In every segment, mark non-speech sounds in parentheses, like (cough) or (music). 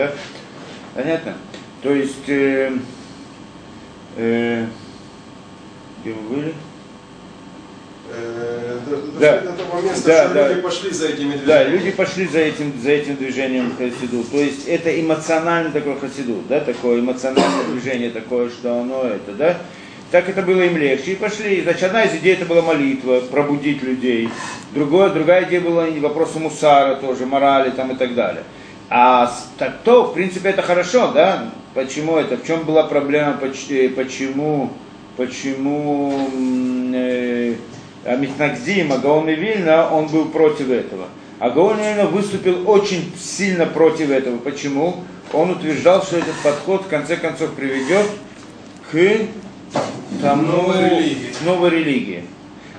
да? Понятно? То есть, э, э, где вы были? Э, Да. места, Да, да. люди пошли за этими движениями. Да, люди пошли за этим, за этим движением хасиду. То есть это эмоциональный такой хасиду, да, такое эмоциональное движение такое, что оно это, да. Так это было им легче. И пошли. Значит, одна из идей это была молитва, пробудить людей. Другое, другая идея была вопрос мусара тоже, морали там и так далее. А так то, в принципе, это хорошо, да? Почему это? В чем была проблема? поч- Почему, почему э, Амитнагдим, Агаон и Вильна, он был против этого. Агаон и Вильна выступил очень сильно против этого. Почему? Он утверждал, что этот подход в конце концов приведет к тому, Новой религии. новой религии.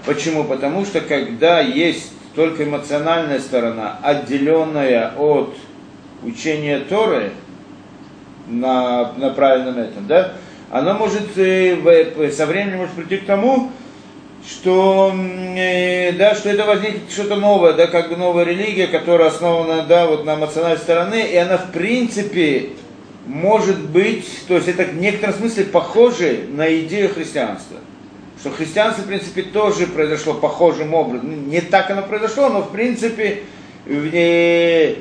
Почему? Потому что когда есть только эмоциональная сторона, отделенная от учения Торы на, на правильном этом, да, она может э, в- со временем может прийти к тому, что, э, да, что это возникнет что-то новое, да, как бы новая религия, которая основана да, вот на эмоциональной стороне, и она в принципе может быть, то есть это в некотором смысле похоже на идею христианства. Что христианство, в принципе, тоже произошло похожим образом. Не так оно произошло, но в принципе в- э, э,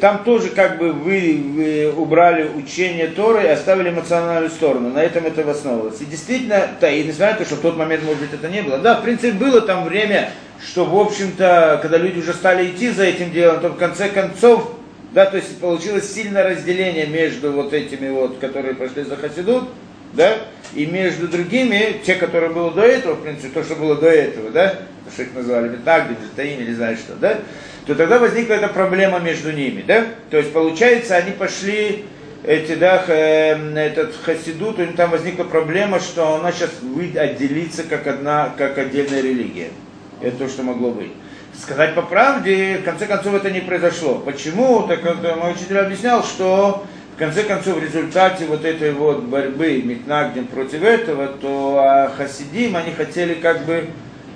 там тоже как бы вы, вы убрали учение Торы и оставили эмоциональную сторону. На этом это основывалось. И действительно, да, и несмотря на то, что в тот момент, может быть, это не было. Да, в принципе, было там время, что, в общем-то, когда люди уже стали идти за этим делом, то в конце концов, да, то есть получилось сильное разделение между вот этими вот, которые прошли за Хасидут, да, и между другими, те, которые было до этого, в принципе, то, что было до этого, да, то, что их называли Бетнагды, Бетаим, или знаешь что, да, то тогда возникла эта проблема между ними, да, то есть, получается, они пошли, эти, да, х- э, этот Хасидут, у них там возникла проблема, что она сейчас вы- отделится как одна, как отдельная религия. Это то, что могло быть. Сказать по правде, в конце концов это не произошло. Почему? Так э, мой учитель объяснял, что в конце концов в результате вот этой вот борьбы Митнагдин против этого, то а, Хасидим, они хотели как бы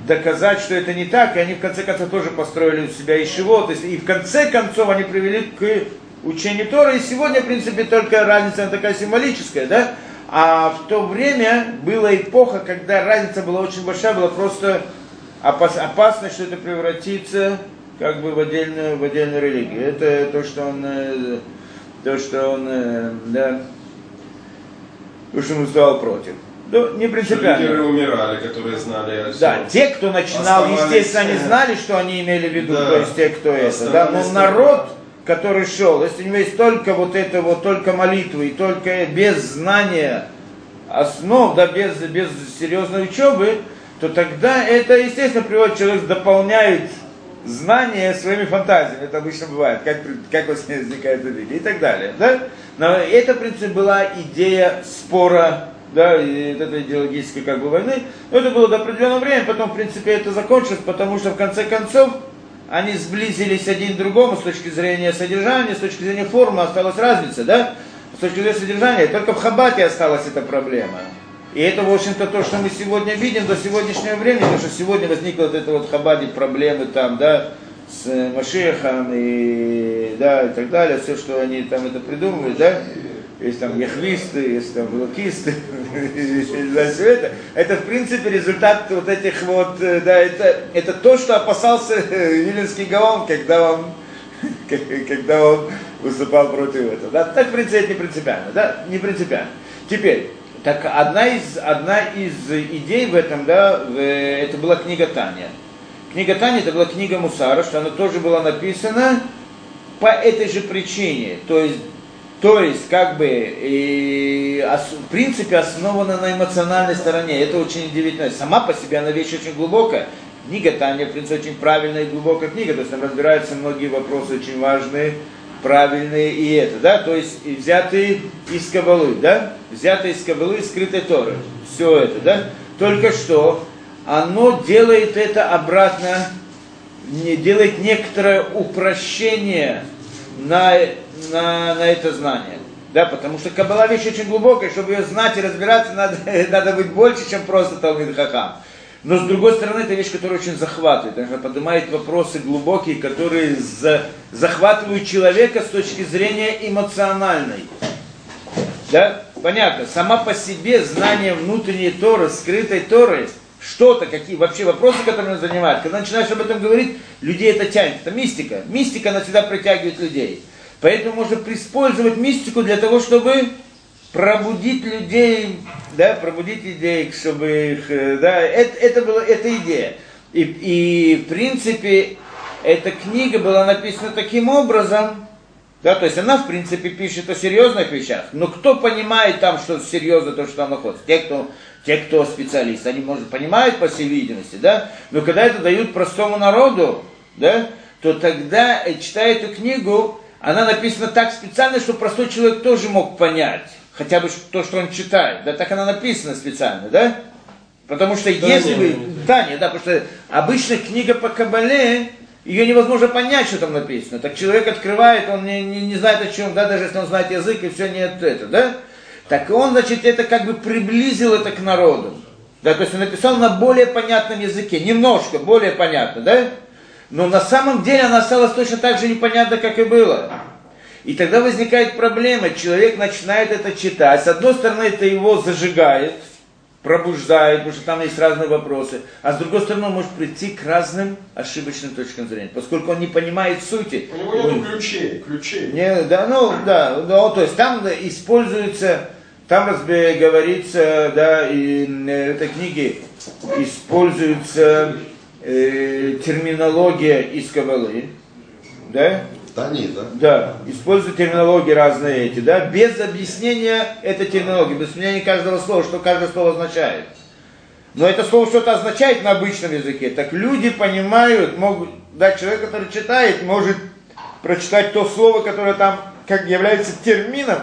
доказать, что это не так, и они в конце концов тоже построили у себя то есть и в конце концов они привели к учению Тора, и сегодня, в принципе, только разница такая символическая, да, а в то время была эпоха, когда разница была очень большая, была просто опас, опасно, что это превратится как бы в отдельную, в отдельную религию. Это то, что он, э, то, что он, э, да, то, что он выступал против. Ну, не принципиально. лидеры умирали, которые знали. Да, те, кто начинал, Оставались, естественно, они э, знали, что они имели в виду, да, то есть те, кто это, да, но народ, который шел, если у него есть только вот это вот, только молитвы, и только без знания основ, да, без, без серьезной учебы, то тогда это, естественно, приводит человек, дополняет знания своими фантазиями, это обычно бывает, как, как возникает религия и так далее, да? Но это, в принципе, была идея спора, да, и вот этой идеологической как бы войны, но это было до определенного времени, потом, в принципе, это закончилось, потому что, в конце концов, они сблизились один к другому с точки зрения содержания, с точки зрения формы осталась разница, да? С точки зрения содержания, только в Хабате осталась эта проблема. И это, в общем-то, то, что мы сегодня видим до сегодняшнего времени, потому что сегодня возникла вот эта вот Хабаде проблемы там, да, с э, Машехом и, да, и так далее, все, что они там это придумывают, да, есть там яхвисты, есть там лукисты, (laughs) все это, в принципе, результат вот этих вот, э, да, это, это то, что опасался э, Виленский Гаон, когда он, (laughs) когда он выступал против этого, да, так, в принципе, это не принципиально, да, не принципиально. Теперь, так одна из, одна из идей в этом, да, в- это была книга Таня. Книга Таня это была книга Мусара, что она тоже была написана по этой же причине. То есть, то есть как бы, и, в принципе, основана на эмоциональной стороне. Это очень удивительно. Сама по себе она вещь очень глубокая. Книга Таня, в принципе, очень правильная и глубокая книга. То есть там разбираются многие вопросы очень важные, правильные и это, да, то есть взятые из Кабалы, да, взятые из Кабалы, из скрытой Торы. Все это, да. Только что оно делает это обратно, не, делает некоторое упрощение на, на, на это знание. Да, потому что Кабала вещь очень глубокая, чтобы ее знать и разбираться, надо, (laughs) надо быть больше, чем просто Талмид Хахам. Но с другой стороны, это вещь, которая очень захватывает, она поднимает вопросы глубокие, которые за, захватывают человека с точки зрения эмоциональной. Да? Понятно, сама по себе знание внутренней Торы, скрытой Торы, что-то, какие вообще вопросы, нас занимают, когда начинаешь об этом говорить, людей это тянет. Это мистика. Мистика, она всегда притягивает людей. Поэтому можно использовать мистику для того, чтобы пробудить людей, да, пробудить идеи, чтобы их, э, да, это, это была эта идея. И, и в принципе, эта книга была написана таким образом, да, то есть она, в принципе, пишет о серьезных вещах, но кто понимает там, что серьезно то, что там находится? Те, кто, те, кто специалист, они, может, понимают, по всей видимости, да, но когда это дают простому народу, да, то тогда, э, читая эту книгу, она написана так специально, что простой человек тоже мог понять хотя бы то, что он читает. Да, так она написана специально, да? Потому что да, если вы... Таня, да, потому что обычная книга по Кабале, ее невозможно понять, что там написано. Так человек открывает, он не, не, не знает о чем, да, даже если он знает язык, и все нет это, да? Так он, значит, это как бы приблизил это к народу. Да, то есть он написал на более понятном языке, немножко более понятно, да? Но на самом деле она осталась точно так же непонятна, как и было. И тогда возникает проблема, человек начинает это читать. С одной стороны, это его зажигает, пробуждает, потому что там есть разные вопросы. А с другой стороны, он может прийти к разным ошибочным точкам зрения, поскольку он не понимает сути. У него нет ключей, ключей. Не, да, ну, да, ну, то есть там используется, там разбе, говорится, да, и в этой книге используется э, терминология из Кабалы, да, Тани, да? Да, используют терминологии разные эти, да, без объяснения этой терминологии, без объяснения каждого слова, что каждое слово означает. Но это слово что-то означает на обычном языке. Так люди понимают, могут, да, человек, который читает, может прочитать то слово, которое там как является термином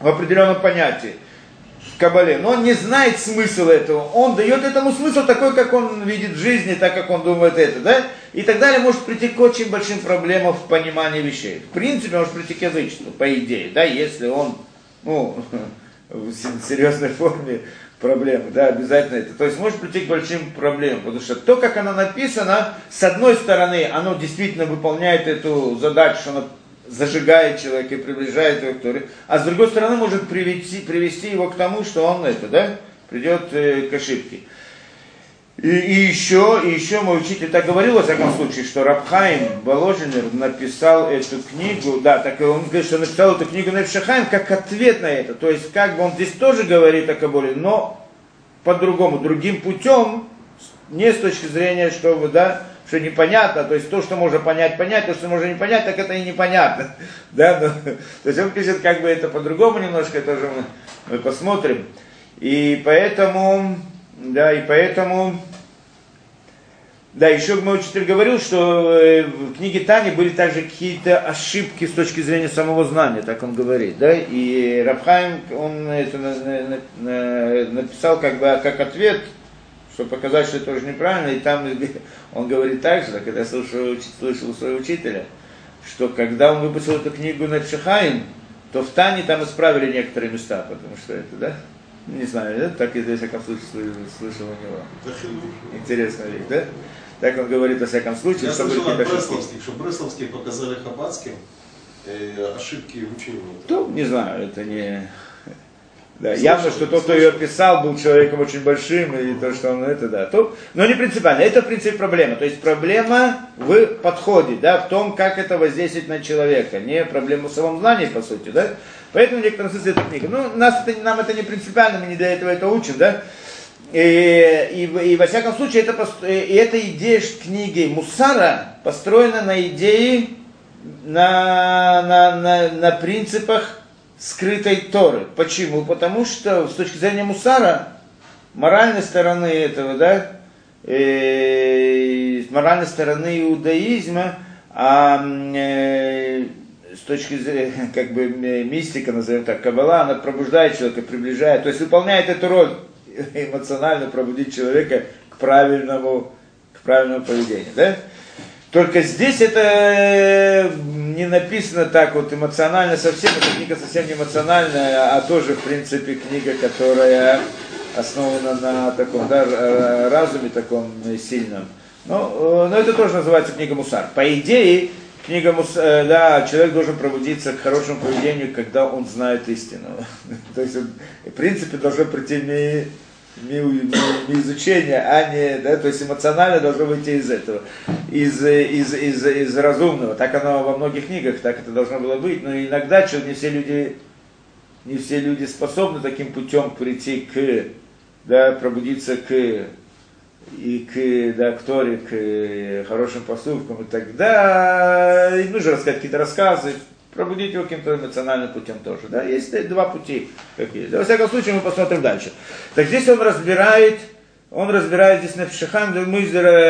в определенном понятии Кабале, но он не знает смысл этого. Он дает этому смысл такой, как он видит в жизни, так как он думает это, да? И так далее может прийти к очень большим проблемам в понимании вещей. В принципе, может прийти к язычеству, по идее, да, если он, ну, (laughs) в серьезной форме проблемы, да, обязательно это. То есть может прийти к большим проблемам, потому что то, как оно написано, с одной стороны, оно действительно выполняет эту задачу, что оно зажигает человека и приближает его к Торе, а с другой стороны может привести, привести его к тому, что он это, да, придет э, к ошибке. И, и еще, и еще мой учитель так говорил, во всяком случае, что Рабхайм Боложинер написал эту книгу, да, так он говорит, что написал эту книгу Невшахайм как ответ на это. То есть, как бы он здесь тоже говорит о Кабуле, но по-другому, другим путем, не с точки зрения, что, да, что непонятно, то есть то, что можно понять, понять, то, что можно не понять, так это и непонятно. (laughs) Да? Но, то есть он пишет как бы это по-другому немножко, это же мы, мы посмотрим. И поэтому, да, и поэтому, да, еще мой учитель говорил, что э, в книге Тани были также какие-то ошибки с точки зрения самого знания, так он говорит, да, и Рабхайм, он это написал как бы как ответ, чтобы показать, что это тоже неправильно, и там (laughs) он говорит так же, когда я слышал, слышал своего учителя, что когда он выпустил эту книгу на Чехаим, то в Тане там исправили некоторые места, потому что это, да? Не знаю, да? так я во всяком случае слышал у него. Интересная вещь, да? Так он говорит во всяком случае. Я что слышал от Бресловских, что Бресловские показали Хабадским э, ошибки в учении. Ну, не знаю, это не... Да, явно, что тот, кто ее писал, был человеком очень большим, и то, что он это, да. То, но не принципиально. Это, в принципе, проблема. То есть проблема в подходе, да, в том, как это воздействует на человека. Не проблема в самом знании, по сути, да. Поэтому в некотором смысле эта книга. Ну, нас это, нам это не принципиально, мы не для этого это учим, да. И, и, и во всяком случае, это, и эта идея книги Мусара построена на идее, на, на, на, на принципах скрытой Торы. Почему? Потому что с точки зрения Мусара, моральной стороны этого, да, э, с моральной стороны иудаизма, а э, с точки зрения, (laughs) как бы, мистика, назовем так, Кабала, она пробуждает человека, приближает, то есть выполняет эту роль (laughs) эмоционально пробудить человека к правильному, к правильному поведению, да? Только здесь это э, не написано так вот эмоционально совсем, эта книга совсем не эмоциональная, а тоже, в принципе, книга, которая основано на таком да, э, разуме таком сильном. Но, но это тоже называется книга Мусар. По идее, книга Мусар, да, человек должен пробудиться к хорошему поведению, когда он знает истину. (laughs) То есть, в принципе, должен прийти изучение, а не, да, то есть эмоционально должно выйти из этого, из, из, из, из разумного. Так оно во многих книгах, так это должно было быть. Но иногда что не все люди, не все люди способны таким путем прийти к, да, пробудиться к и к, да, к Торе, к хорошим поступкам, и тогда им нужно рассказать какие-то рассказы, пробудить его каким-то эмоциональным путем тоже. Да? Есть два пути, какие. Да, во всяком случае, мы посмотрим дальше. Так здесь он разбирает, он разбирает здесь на Пшихан, мы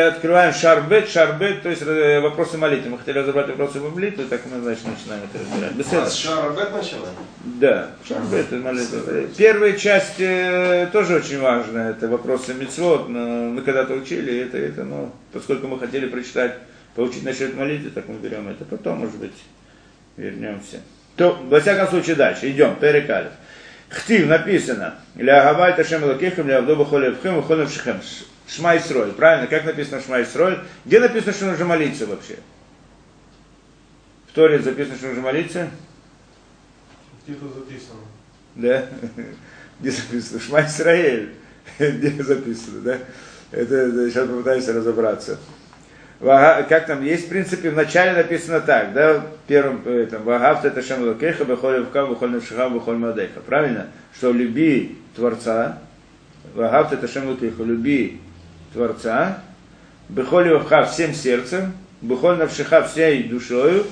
открываем шарбет, шарбет, то есть э, вопросы молитвы. Мы хотели разобрать вопросы молитвы, так мы, значит, начинаем это разбирать. Беседа. А шарбет начинаем? Да, шарбет, молитва. Первая часть э, тоже очень важная, это вопросы митцвот, мы когда-то учили, это, это, ну, поскольку мы хотели прочитать, получить насчет молитвы, так мы берем это потом, может быть, вернемся. То, во всяком случае, дальше. Идем. Перекалев. Хтив написано. Ля гавай ташем лакехем, ля авдоба холевхем, холев шехем. Шма. Правильно? Как написано Шма? Где написано, что нужно молиться вообще? В Торе записано, что нужно молиться? Где-то записано. Да? Где записано? Шма Исраэль. Где записано, да? Это сейчас попытаюсь разобраться как там есть, в принципе, в начале написано так, да, в первом этом, Вагавт это Шем Лакеха, Бехоль Вка, Бехоль Навшиха, Бехоль Мадеха, правильно? Что люби Творца, Вагавт это Шем Лакеха, люби Творца, Бехоль Вка всем сердцем, Бехоль Навшиха всей душою,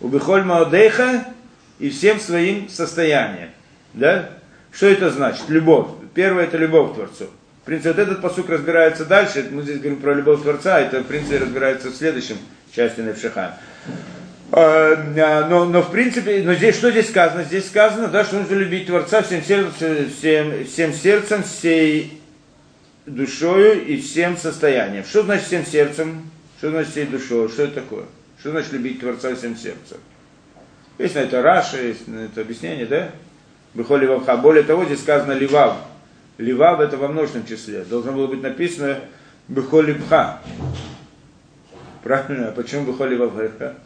у Бехоль Маодеха и всем своим состоянием, да? Что это значит? Любовь. Первое это любовь к Творцу. В принципе, вот этот посук разбирается дальше. Мы здесь говорим про любовь Творца, это, в принципе, разбирается в следующем части Невшиха. А, а, но, но в принципе, но здесь что здесь сказано? Здесь сказано, да, что нужно любить Творца всем сердцем, всем, всем сердцем, всей душою и всем состоянием. Что значит всем сердцем? Что значит всей душой? Что это такое? Что значит любить Творца всем сердцем? Есть на это Раша, есть на это объяснение, да? Бихоли Вавха. Более того, здесь сказано Ливав. Ливав это во множественном числе. Должно было быть написано Бехолибха. Правильно? А почему Бехолибха?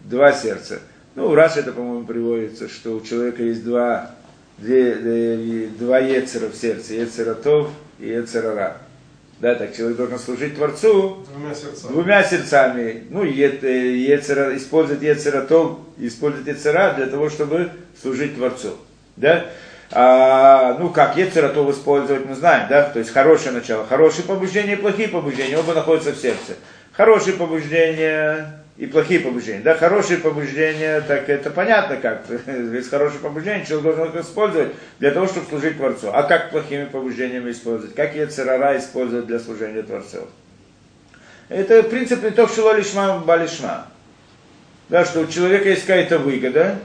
Два сердца. Ну, раз это, по-моему, приводится, что у человека есть два, две, два ецера в сердце. Ецератов и ецерара. Да, так человек должен служить Творцу двумя сердцами. Двумя сердцами. Ну, ецера, использовать ецератов, использовать ецера для того, чтобы служить Творцу. Да? А, ну как, Ецератов использовать, мы знаем, да, то есть хорошее начало, хорошие побуждения и плохие побуждения, оба находятся в сердце. Хорошие побуждения и плохие побуждения, да, хорошие побуждения, так это понятно как, (laughs) есть хорошие побуждения, человек должен их использовать для того, чтобы служить Творцу. А как плохими побуждениями использовать? Как Ецерара использовать для служения Творцу? Это принцип не то, что лишма балишма. Да, что у человека есть какая-то выгода,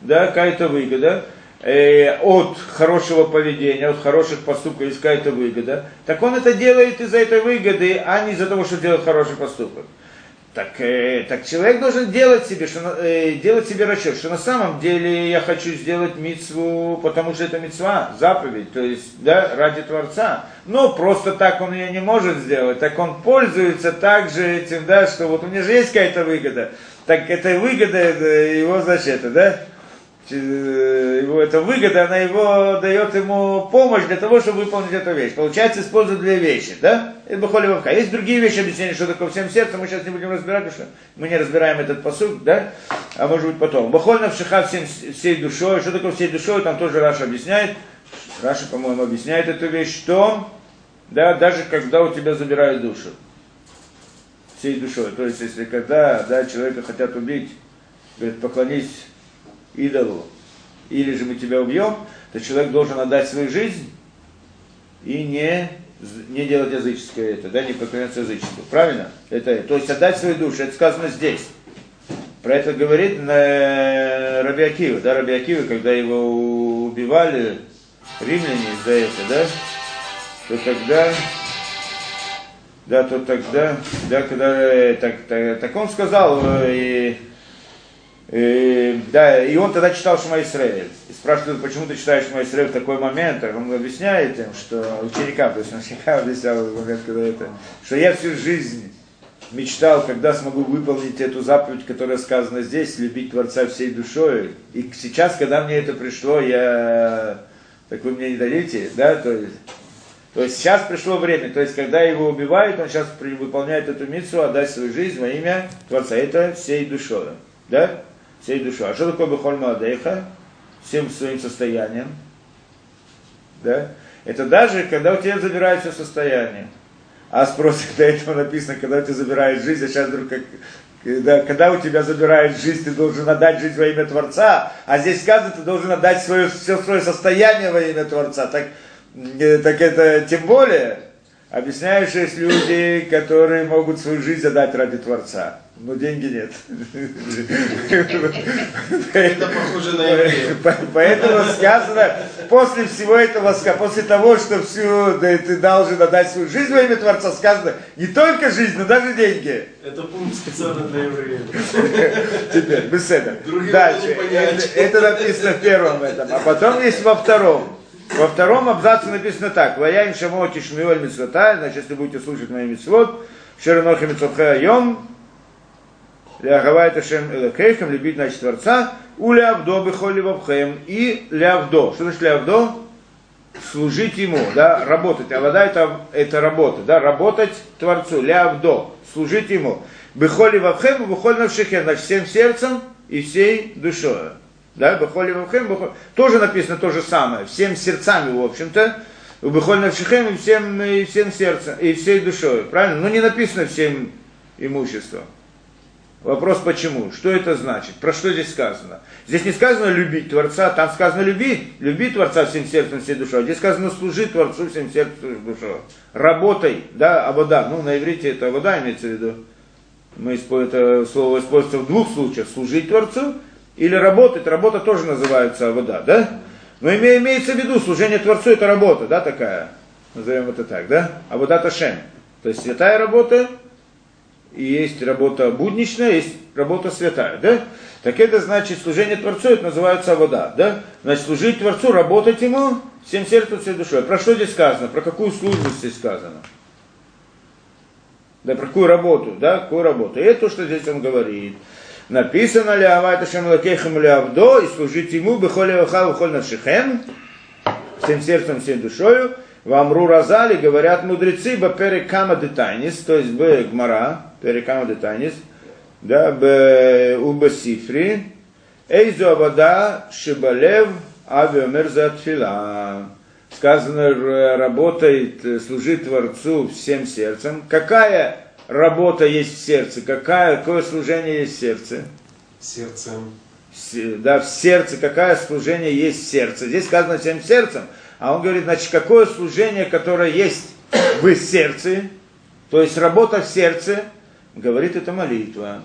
да, какая-то выгода, э, от хорошего поведения, от хороших поступков есть какая-то выгода, так он это делает из-за этой выгоды, а не из-за того, что делает хороший поступок. Так, э, так человек должен делать себе, что, э, делать себе расчет, что на самом деле я хочу сделать мицву, потому что это мицва, заповедь, то есть, да, ради Творца. Но просто так он ее не может сделать, так он пользуется также этим, да, что вот у меня же есть какая-то выгода, так эта выгода э, его защита, да, его эта выгода, она его дает ему помощь для того, чтобы выполнить эту вещь. Получается, использует две вещи, да? Это בכל. Есть другие вещи объяснения, что такое всем сердцем, мы сейчас не будем разбирать, потому что мы не разбираем этот פסוק, да? А может быть потом. בכל נפשך всем, всей душой. Что такое всей душой? Там тоже Раши объясняет. Раши, по-моему, объясняет эту вещь, что, да, даже когда у тебя забирают душу. Всей душой. То есть, если когда, да, человека хотят убить, говорит, поклонись идолу, или же мы тебя убьем, то человек должен отдать свою жизнь и не, не делать языческое это, да, не поклоняться язычеству. Правильно? Это, то есть отдать свою душу, это сказано здесь. Про это говорит на Раби Акива, да, Раби когда его убивали римляне за это, да, то тогда, да, то тогда, да, когда, так, так, так он сказал, и И, да, и он тогда читал Шма Исраэль. И спрашивают, почему ты читаешь Шма Исраэль в такой момент? А он объясняет им, что ученикам, то есть он ученикам (laughs) объяснял в момент, когда это, что я всю жизнь мечтал, когда смогу выполнить эту заповедь, которая сказана здесь, любить Творца всей душой. И сейчас, когда мне это пришло, я... Так вы мне не дадите, да? То есть, то есть сейчас пришло время, то есть когда его убивают, он сейчас выполняет эту миссу, отдать свою жизнь во имя Творца. Это всей душой. Да? Всей душой. А что такое Бехоль Маадейха? Всем своим состоянием. Да? Это даже, когда у тебя забирают все состояние. А спрос до этого написано, когда у тебя забирают жизнь, а сейчас вдруг как, да, когда у тебя забирают жизнь, ты должен отдать жизнь во имя Творца, а здесь сказано, ты должен отдать свое, все свое состояние во имя Творца. Так, э, так это тем более, объясняешь, есть люди, которые могут свою жизнь отдать ради Творца но деньги нет. Это похоже на. Поэтому сказано, после всего этого, после того, что всю, да, ты должен отдать свою жизнь во имя Творца, сказано, не только жизнь, но даже деньги. Это пункт специально для евреев. Теперь, без этого. Дальше. Это, это написано в первом этом, а потом есть во втором. Во втором абзаце написано так. Ваяим шамот ишмиоль митцвота, значит, если будете слушать мои митцвот, шеренохи митцвотха йом, Лягава это Шем Элакейхем, любить значит Творца, у Лявдо бихоли вабхем и Лявдо. Что значит Лявдо? Служить ему, да, работать. А вода это, это работа, да, работать Творцу, Лявдо, служить ему. Бихоли вабхем, бихоли навшихем, значит всем сердцем и всей душой. Да, бихоли вабхем, бихоли... тоже написано то же самое, всем сердцами, в общем-то, у бихоли навшихем и всем, и всем сердцем, и всей душой, правильно? Но не написано всем имуществом. Вопрос почему? Что это значит? Про что здесь сказано? Здесь не сказано любить Творца, там сказано любить, любить Творца всем сердцем, всей душой. Здесь сказано служить Творцу всем сердцем, всей душой. Работай, да, абода. Ну, на иврите это абода имеется в виду. Мы это слово используется в двух случаях. Служить Творцу или работать. Работа тоже называется абода, да? Но име, имеется в виду, служение Творцу это работа, да, такая. Назовем это так, да? Абода Ташем. То есть святая работа, и есть работа будничная, есть работа святая, да? Так это значит, служение Творцу, это называется вода, да? Значит, служить Творцу, работать Ему всем сердцем, всей душой. Про что здесь сказано? Про какую службу здесь сказано? Да, про какую работу, да? Какую работу? И это то, что здесь он говорит. Написано ли Авайта Шамлакехам ли Авдо, и служить Ему, Бехоли Вахал, Бехоль Навшихем, всем сердцем, всей душою, в Амру Разали говорят мудрецы Бапере Кама Детайнис, то есть Б Гмара, Перекама Детайнис, да, Б Уба Сифри, Эйзу Авада Шибалев Авиомер Затфила. Сказано, работает, служит Творцу всем сердцем. Какая работа есть в сердце? Какая, какое служение есть в сердце? Сердцем. Да, в сердце. Какое служение есть в сердце? Здесь сказано всем сердцем. А он говорит, значит, какое служение, которое есть в сердце, то есть работа в сердце, говорит это молитва.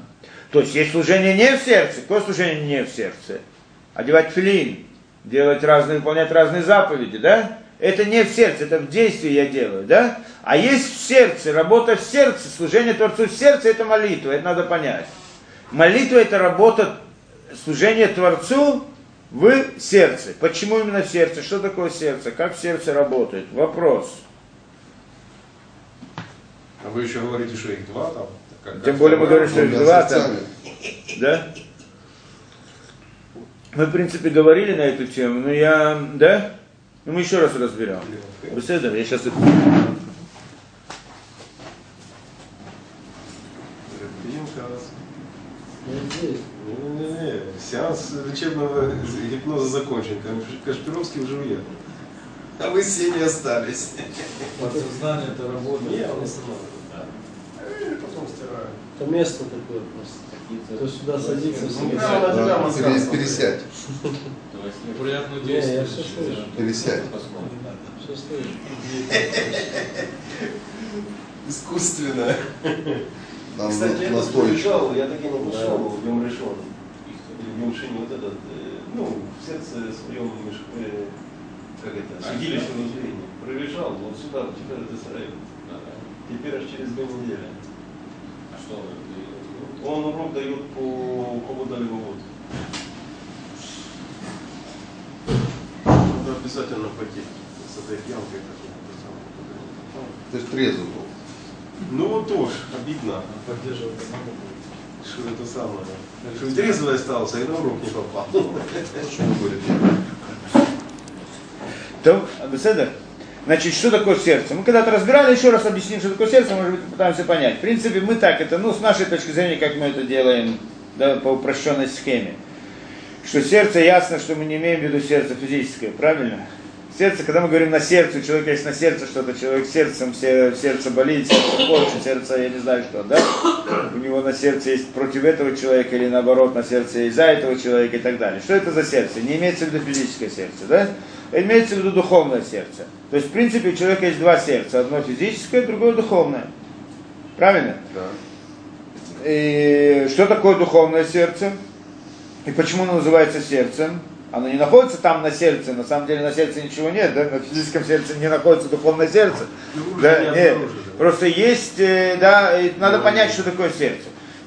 То есть есть служение не в сердце. Какое служение не в сердце? Одевать филин, делать разные, выполнять разные заповеди, да? Это не в сердце, это в действии я делаю, да? А есть в сердце, работа в сердце, служение Творцу в сердце, это молитва, это надо понять. Молитва это работа, служение Творцу в сердце. Почему именно в сердце? Что такое сердце? Как сердце работает? Вопрос. А вы еще говорите, что их два там? Как, Тем более мы говорим, что их два там. Да? Мы, в принципе, говорили на эту тему, но я, да? Ну, мы еще раз разберем. Беседа, я сейчас это... Не-не-не, сеанс лечебного гипноза закончен. Кашпировский уже уехал. А вы все не остались. Подсознание это работает. Не, он остановится. Потом стираю. Это место такое просто. То сюда садиться Ну, тебя Перес- мозгам. Пересядь, Слышу. пересядь. Все слышу. Искусственно. Нам Кстати, я на тут стоечку. приезжал, я таки не пошел в Решон. Или в вот этот, э, ну, в сердце своем, э, как это, святилище внутреннее. Прилежал вот сюда, в Тифер Израиль. Теперь аж через две недели. А что вы? Он урок дает по Кобу Далевовод. Списатель на потеке с этой пьянкой. самое. Ты ж трезвый был. Ну вот тоже, обидно, Поддерживать надо будет. что это самое. Что трезвый остался, и на урок не попал. Почему говорит? То, Беседер? Значит, что такое сердце? Мы когда-то разбирали, еще раз объясним, что такое сердце, может быть, пытаемся понять. В принципе, мы так это, ну, с нашей точки зрения, как мы это делаем, да, по упрощенной схеме. Что сердце, ясно, что мы не имеем в виду сердце физическое, правильно? Сердце, когда мы говорим на сердце, у человека есть на сердце что-то, человек сердцем, сердце болит, сердце хочет, сердце, я не знаю что, да? У него на сердце есть против этого человека или наоборот на сердце есть за этого человека и так далее. Что это за сердце? Не имеется в виду физическое сердце, да? Имеется в виду духовное сердце. То есть, в принципе, у человека есть два сердца. Одно физическое, другое духовное. Правильно? Да. И что такое духовное сердце? И почему оно называется сердцем? Оно не находится там на сердце, на самом деле на сердце ничего нет, да? на физическом сердце не находится духовное сердце. Ну, Да, не нет. Просто есть, э, да, надо понять, что такое сердце.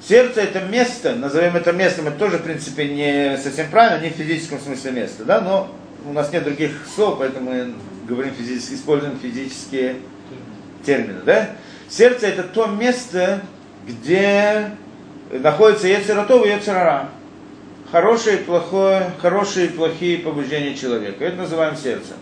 Сердце это место, назовем это местом, это тоже, в принципе, не совсем правильно, не в физическом смысле место, да, но у нас нет других слов, поэтому мы говорим физически, используем физические термины, да. Сердце это то место, где находится Ецератов и Ецерара. Хорошее и плохое, хорошие и плохие побуждения человека. Это называем сердцем.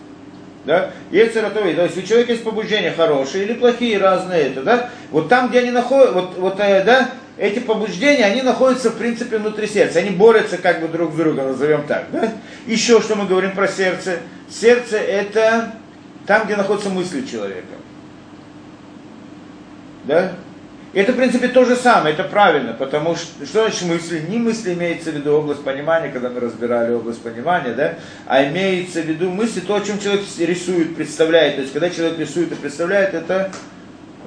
Да? Ецератовый, то есть у человека есть побуждения хорошие или плохие, разные это, да? Вот там, где они находятся, вот, вот, э, да, эти побуждения, они находятся, в принципе, внутри сердца. Они борются как бы друг с другом, назовем так, да? Еще что мы говорим про сердце. Сердце это там, где находятся мысли человека. Да? Это, в принципе, то же самое, это правильно, потому что, что значит мысли? Не мысли имеется в виду область понимания, когда мы разбирали область понимания, да, а имеется в виду мысли, то, о чем человек рисует, представляет. То есть, когда человек рисует и представляет, это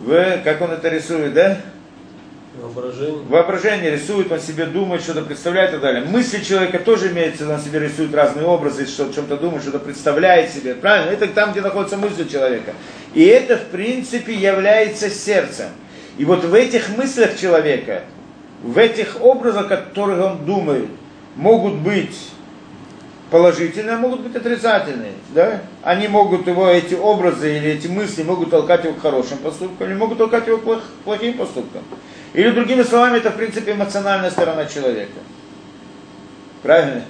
в, как он это рисует, да? Воображение. Воображение рисует, он себе думает, что-то представляет и так далее. Мысли человека тоже имеется, он себе рисует разные образы, что о чем-то думает, что-то представляет себе. Правильно? Это там, где находятся мысли человека. И это, в принципе, является сердцем. И вот в этих мыслях человека, в этих образах, которых он думает, могут быть положительные, а могут быть отрицательные. Да? Они могут его, эти образы или эти мысли могут толкать его к хорошим поступкам, или могут толкать его к плох- плохим поступкам. Или другими словами, это в принципе эмоциональная сторона человека. Правильно?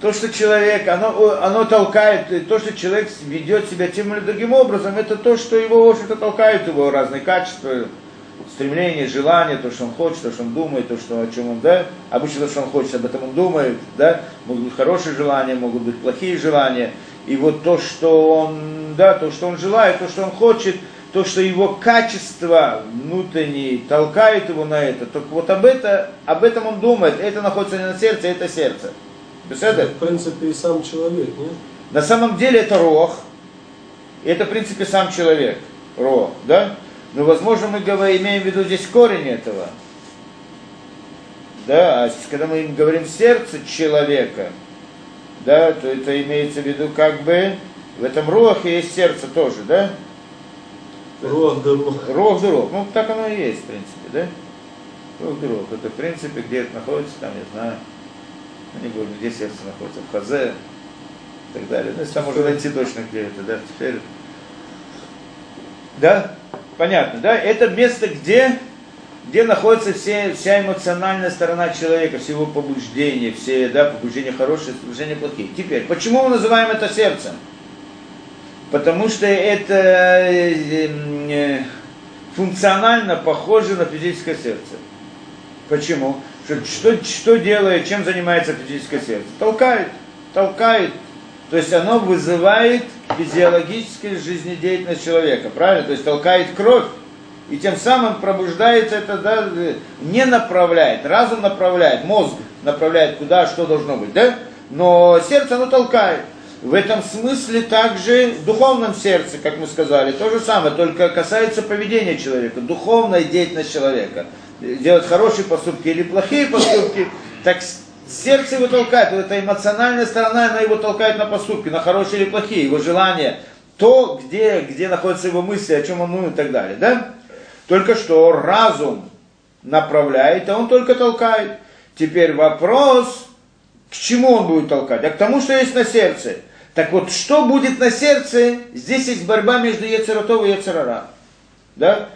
То, что человек, оно, оно толкает, и то, что человек ведет себя тем или другим образом, это то, что его, в общем-то, толкает его разные качества, стремления, желания, то, что он хочет, то, что он думает, то, что, о чем он, да, обычно то, что он хочет, об этом он думает, да, могут быть хорошие желания, могут быть плохие желания, и вот то, что он, да, то, что он желает, то, что он хочет, то, что его качество внутренние толкает его на это, только вот об, это, об этом он думает, это находится не на сердце, это сердце. Беседа? В принципе, и сам человек, нет? На самом деле это рох. И это, в принципе, сам человек. Ро, да? Но, возможно, мы говорим, имеем в виду здесь корень этого. Да, а когда мы говорим сердце человека, да, то это имеется в виду как бы в этом рохе есть сердце тоже, да? Руах да. Рох да рох. Ну, так оно и есть, в принципе, да? Рох да рох. Это, в принципе, где это находится, там, я знаю, ну, не говорю, где сердце находится, в хазе и так далее. Ну, если там можно найти точно, где это, да, теперь... Да? Понятно, да? Это место, где, где находится все, вся эмоциональная сторона человека, все его побуждения, все, да, побуждения хорошие, побуждения плохие. Теперь, почему мы называем это сердцем? Потому что это э, э, функционально похоже на физическое сердце. Почему? Что, что, что делает, чем занимается физическое сердце? Толкает, толкает. То есть оно вызывает физиологическую жизнедеятельность человека, правильно? То есть толкает кровь, и тем самым пробуждается это, да, не направляет, разум направляет, мозг направляет куда, что должно быть, да? Но сердце оно толкает. В этом смысле также в духовном сердце, как мы сказали, то же самое, только касается поведения человека, духовная деятельность человека. Делать хорошие поступки или плохие поступки, так сердце его толкает, вот эта эмоциональная сторона, она его толкает на поступки, на хорошие или плохие, его желания, то, где, где находятся его мысли, о чем он думает и так далее. Да? Только что разум направляет, а он только толкает. Теперь вопрос, к чему он будет толкать? А к тому, что есть на сердце. Так вот, что будет на сердце? Здесь есть борьба между Ецератов и Ецерара. Да?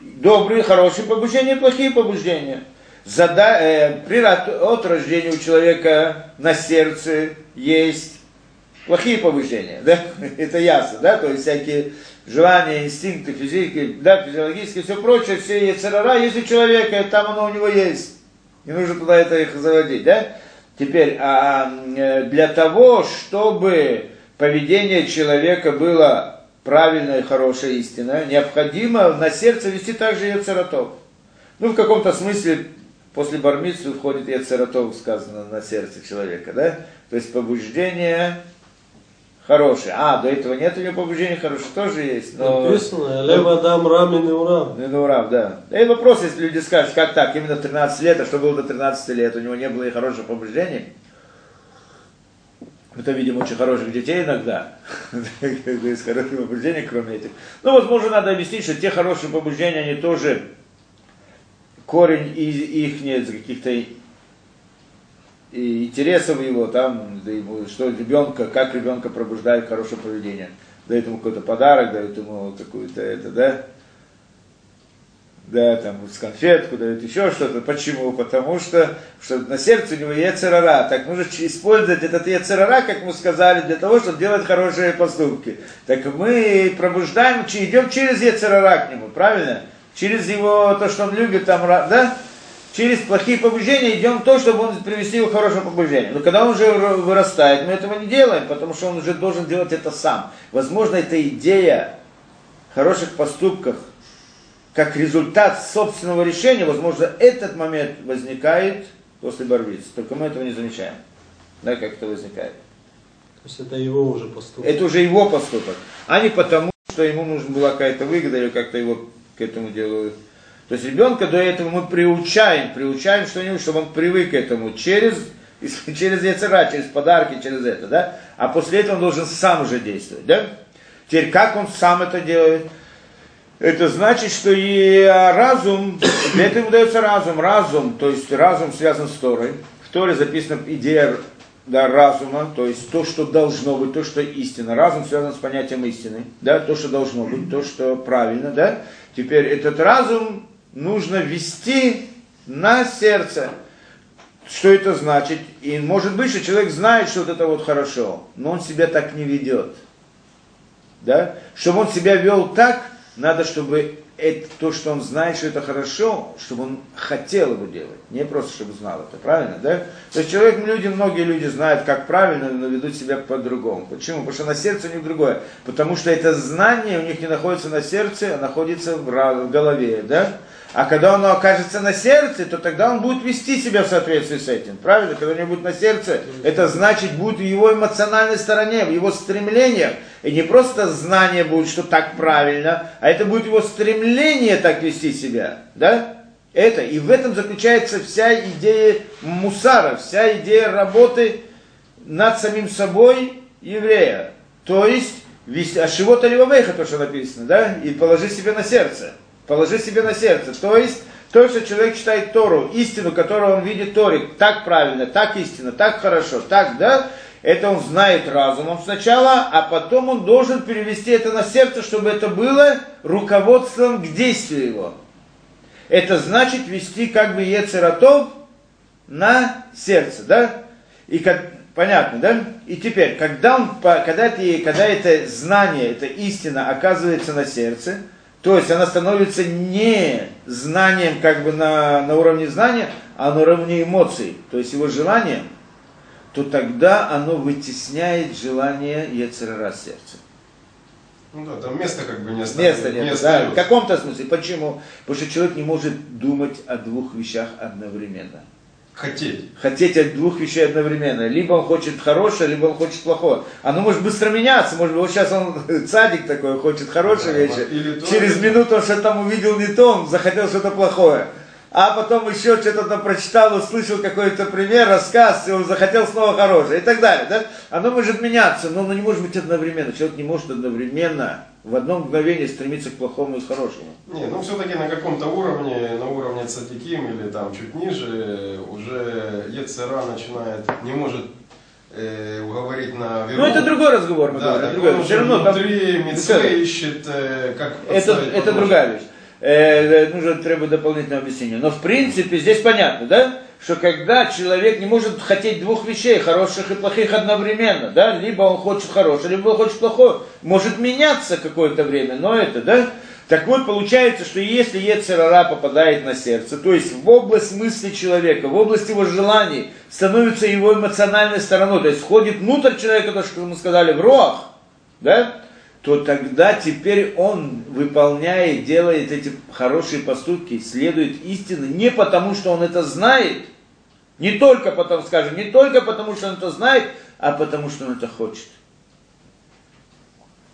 Добрые, хорошие побуждения, плохие побуждения. Зада, э, при, от рождения у человека на сердце есть плохие побуждения, да? (laughs) Это ясно, да? То есть всякие желания, инстинкты, физики, да, физиологические, все прочее, все яцерара есть у человека, там оно у него есть. Не нужно туда это их заводить, да? Теперь, а э, для того, чтобы поведение человека было правильное, хорошее, истинное, необходимо на сердце вести также яцератов. Ну, в каком-то смысле, после бармицы входит яцератов, сказано, на сердце человека, да? То есть побуждение хорошее. А, до этого нет у него побуждения хорошее, тоже есть. Но... Написано, лева дам рамин и. Ну, урав, да. И вопрос, если люди скажут, как так, именно 13 лет, а что было до 13 лет, у него не было и хорошего побуждения. Это, видимо, очень хороших детей иногда. (laughs) Есть хорошие побуждения, кроме этих. Ну, возможно, надо объяснить, что те хорошие побуждения, они тоже корень их каких-то интересов его, там, ему, что ребенка, как ребенка пробуждает хорошее поведение. Дает ему какой-то подарок, дает ему какую-то это, да, да, там, с конфетку, дают еще что-то. Почему? Потому что, что на сердце у него яцерара. Так нужно использовать этот яцерара, как мы сказали, для того, чтобы делать хорошие поступки. Так мы пробуждаем, идем через яцерара к нему, правильно? Через его, то, что он любит, там, да? через плохие побуждения идем то, чтобы он привести его к хорошему побуждению. Но когда он уже вырастает, мы этого не делаем, потому что он уже должен делать это сам. Возможно, эта идея хороших поступках, как результат собственного решения, возможно, этот момент возникает после борьбицы. Только мы этого не замечаем. Да, как это возникает. То есть это его уже поступок. Это уже его поступок, а не потому, что ему нужна была какая-то выгода или как-то его к этому делают то есть ребенка до этого мы приучаем, приучаем что-нибудь, чтобы он привык к этому через, (laughs) через яцера, через подарки, через это, да? А после этого он должен сам уже действовать, да? Теперь как он сам это делает? Это значит, что и разум, (coughs) для этого ему дается разум. Разум, то есть разум связан с Торой. В Торе записана идея да, разума, то есть то, что должно быть, то, что истина. Разум связан с понятием истины, да, то, что должно быть, то, что правильно, да. Теперь этот разум нужно вести на сердце. Что это значит? И может быть, что человек знает, что вот это вот хорошо, но он себя так не ведет. Да? Чтобы он себя вел так, надо, чтобы это, то, что он знает, что это хорошо, чтобы он хотел его делать, не просто чтобы знал это, правильно, да? То есть человек, люди, многие люди знают, как правильно, но ведут себя по-другому. Почему? Потому что на сердце у них другое. Потому что это знание у них не находится на сердце, а находится в голове, да? А когда оно окажется на сердце, то тогда он будет вести себя в соответствии с этим. Правильно? Когда у него будет на сердце, это значит будет в его эмоциональной стороне, в его стремлениях. И не просто знание будет, что так правильно, а это будет его стремление так вести себя. Да? Это. И в этом заключается вся идея мусара, вся идея работы над самим собой еврея. То есть, а чего-то то, что написано, да? И положи себе на сердце. Положи себе на сердце. То есть, то, что человек читает Тору, истину, которую он видит Торе, так правильно, так истинно, так хорошо, так, да, это он знает разумом сначала, а потом он должен перевести это на сердце, чтобы это было руководством к действию его. Это значит вести как бы Ецератов на сердце, да? И как, понятно, да? И теперь, когда, он, когда, это, когда это знание, это истина оказывается на сердце, то есть она становится не знанием как бы на, на уровне знания, а на уровне эмоций, то есть его желание, то тогда оно вытесняет желание Ецерара сердца. Ну да, там место как бы не остается. Места нет, не да, в каком-то смысле. Почему? Потому что человек не может думать о двух вещах одновременно. Хотеть. Хотеть от двух вещей одновременно. Либо он хочет хорошее, либо он хочет плохое. Оно может быстро меняться. Может быть, вот сейчас он (laughs) цадик такой, хочет хорошие да, вещи. Через минуту он что-то там увидел не то, он захотел что-то плохое. А потом еще что-то там прочитал, услышал какой-то пример, рассказ, и он захотел снова хорошее и так далее. Да? Оно может меняться, но оно не может быть одновременно. Человек не может одновременно в одно мгновение стремиться к плохому и к хорошему. Не, ну все-таки на каком-то уровне, на уровне цадиким или там чуть ниже, уже Ецера начинает, не может э, уговорить на веру. Ну это другой разговор, мы Да, говорим. другой. Все равно там- внутри митцвы ищет, э, как это, это другая вещь. Э, нужно требует дополнительного объяснения. Но в принципе здесь понятно, да, что когда человек не может хотеть двух вещей, хороших и плохих одновременно, да, либо он хочет хорошее, либо он хочет плохое, может меняться какое-то время, но это, да, так вот, получается, что если Ецерара попадает на сердце, то есть в область мысли человека, в область его желаний, становится его эмоциональной стороной, то есть входит внутрь человека, то, что мы сказали, в рог, да, то тогда теперь он выполняет, делает эти хорошие поступки, следует истины, не потому, что он это знает, не только потому, скажем, не только потому, что он это знает, а потому, что он это хочет.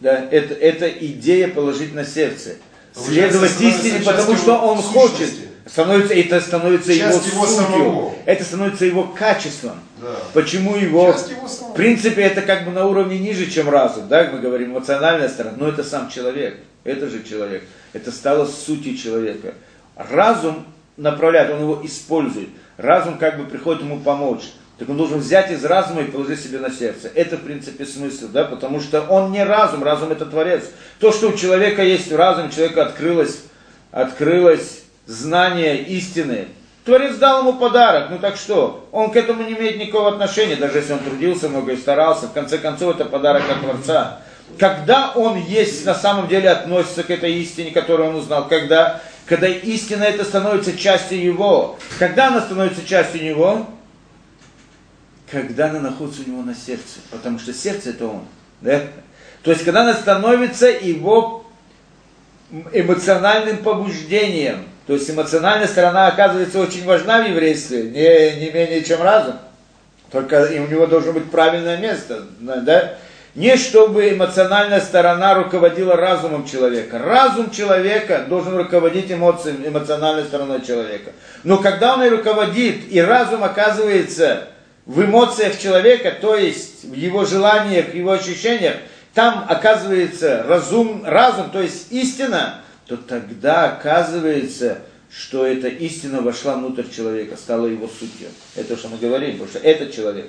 Да, это, это идея положить на сердце. Получается, Следовать истине, потому что он хочет. Становится, это становится его Часть его сутью. самого. Это становится его качеством. Да. Почему его... Его самого. В принципе, это как бы на уровне ниже, чем разум, да, мы говорим, эмоциональная сторона, но это сам человек, это же человек, это стало сутью человека. Разум направляет, он его использует, разум как бы приходит ему помочь, так он должен взять из разума и положить себе на сердце. Это, в принципе, смысл, да, потому что он не разум, разум это творец. То, что у человека есть у человека открылось, открылось знание истины, Творец дал ему подарок, ну так что? Он к этому не имеет никакого отношения, даже если он трудился много и старался. В конце концов, это подарок от Творца. Когда он есть, на самом деле относится к этой истине, которую он узнал, когда, когда истина это становится частью его. Когда она становится частью него? Когда она находится у него на сердце. Потому что сердце это он. Да? То есть, когда она становится его эмоциональным побуждением. То есть эмоциональная сторона оказывается очень важна в еврействе, не, не менее чем разум. Только и у него должно быть правильное место. Да? Не чтобы эмоциональная сторона руководила разумом человека. Разум человека должен руководить эмоциями, эмоциональной стороной человека. Но когда он и руководит, и разум оказывается в эмоциях человека, то есть в его желаниях, в его ощущениях, там оказывается разум, разум, то есть истина, то тогда оказывается, что эта истина вошла внутрь человека, стала его сутью. Это что мы говорим, потому что этот человек,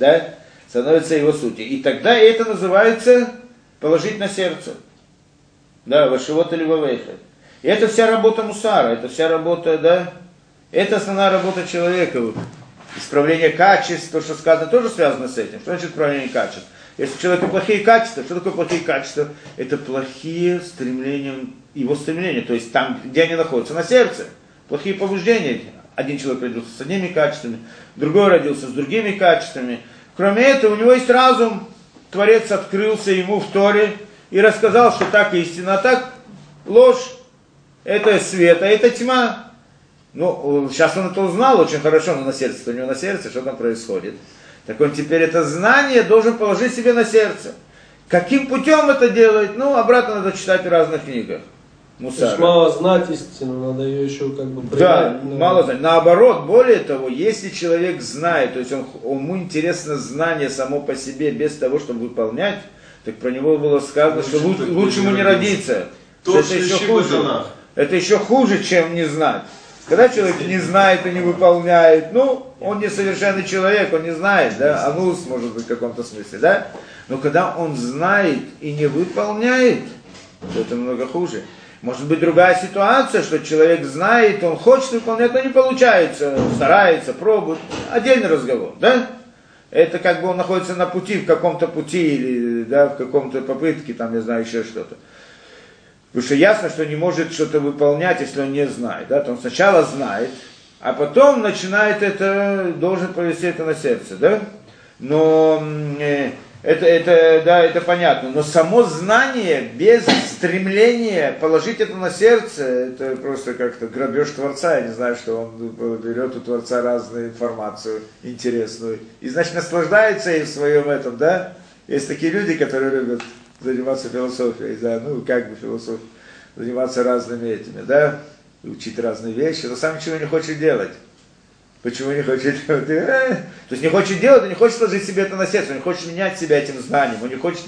да, становится его сутью. И тогда это называется положить на сердце. Да, вашего или вавейха. И это вся работа мусара, это вся работа, да, это основная работа человека. Исправление качеств, то, что сказано, тоже связано с этим. Что значит исправление качеств? Если у человека плохие качества, что такое плохие качества? Это плохие стремления, его стремления, то есть там, где они находятся, на сердце. Плохие побуждения. Один человек родился с одними качествами, другой родился с другими качествами. Кроме этого, у него есть разум. Творец открылся ему в Торе и рассказал, что так истина, а так ложь. Это свет, а это тьма. Ну, сейчас он это узнал очень хорошо, но на сердце, у него на сердце, что там происходит. Так он теперь это знание должен положить себе на сердце. Каким путем это делает? Ну, обратно надо читать в разных книгах. То есть Мусара. мало знать истину, надо ее еще как бы Да, принять. Ну, мало знать. Наоборот, более того, если человек знает, то есть он, ему интересно знание само по себе, без того, чтобы выполнять, так про него было сказано, что Лучше лучше, так лучше ему не родиться. Тот, это что еще хуже. Это еще хуже, чем не знать. Когда человек не знает и не выполняет, ну, он несовершенный человек, он не знает, да, анус, может быть, в каком-то смысле, да. Но когда он знает и не выполняет, то это много хуже. Может быть другая ситуация, что человек знает, он хочет выполнять, но не получается, старается, пробует. Отдельный разговор, да? Это как бы он находится на пути, в каком-то пути, или да, в каком-то попытке, там, я знаю, еще что-то. Потому что ясно, что не может что-то выполнять, если он не знает. Да? То он сначала знает, а потом начинает это, должен повести это на сердце. Да? Но э, это, это, да, это понятно. Но само знание без стремления положить это на сердце, это просто как-то грабеж Творца. Я не знаю, что он берет у Творца разную информацию интересную. И, значит, наслаждается и в своем этом, да? Есть такие люди, которые любят заниматься философией, да, ну, как бы философией, заниматься разными этими, да, учить разные вещи, но сам ничего не хочет делать. Почему не хочет делать? Э, То есть не хочет делать, он не хочет сложить себе это на сердце, он не хочет менять себя этим знанием, он не хочет,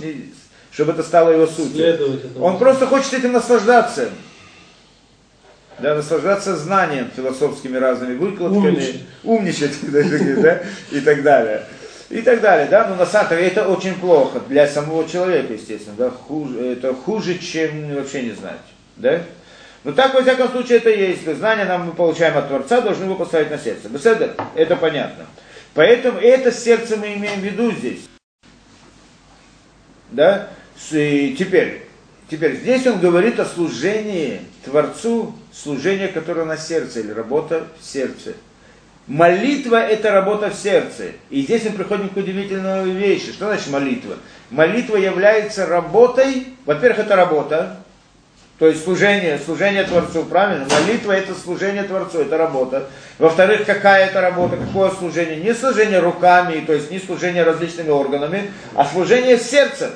чтобы это стало его сутью. Он просто хочет этим наслаждаться. Да, наслаждаться знанием, философскими разными выкладками, Умничать. умничать, (laughs) да, и так далее. И так далее, да, но на самом деле это очень плохо для самого человека, естественно, да, хуже, это хуже, чем вообще не знать, да. Но так, во всяком случае, это есть. Знания нам мы получаем от Творца, должны его поставить на сердце. Беседа, это понятно. Поэтому это сердце мы имеем в виду здесь. Да? И теперь, теперь здесь он говорит о служении Творцу, служение, которое на сердце, или работа в сердце. Молитва – это работа в сердце. И здесь мы приходим к удивительной вещи. Что значит молитва? Молитва является работой, во-первых, это работа, то есть служение, служение Творцу, правильно? Молитва это служение Творцу, это работа. Во-вторых, какая это работа, какое служение? Не служение руками, то есть не служение различными органами, а служение сердцем.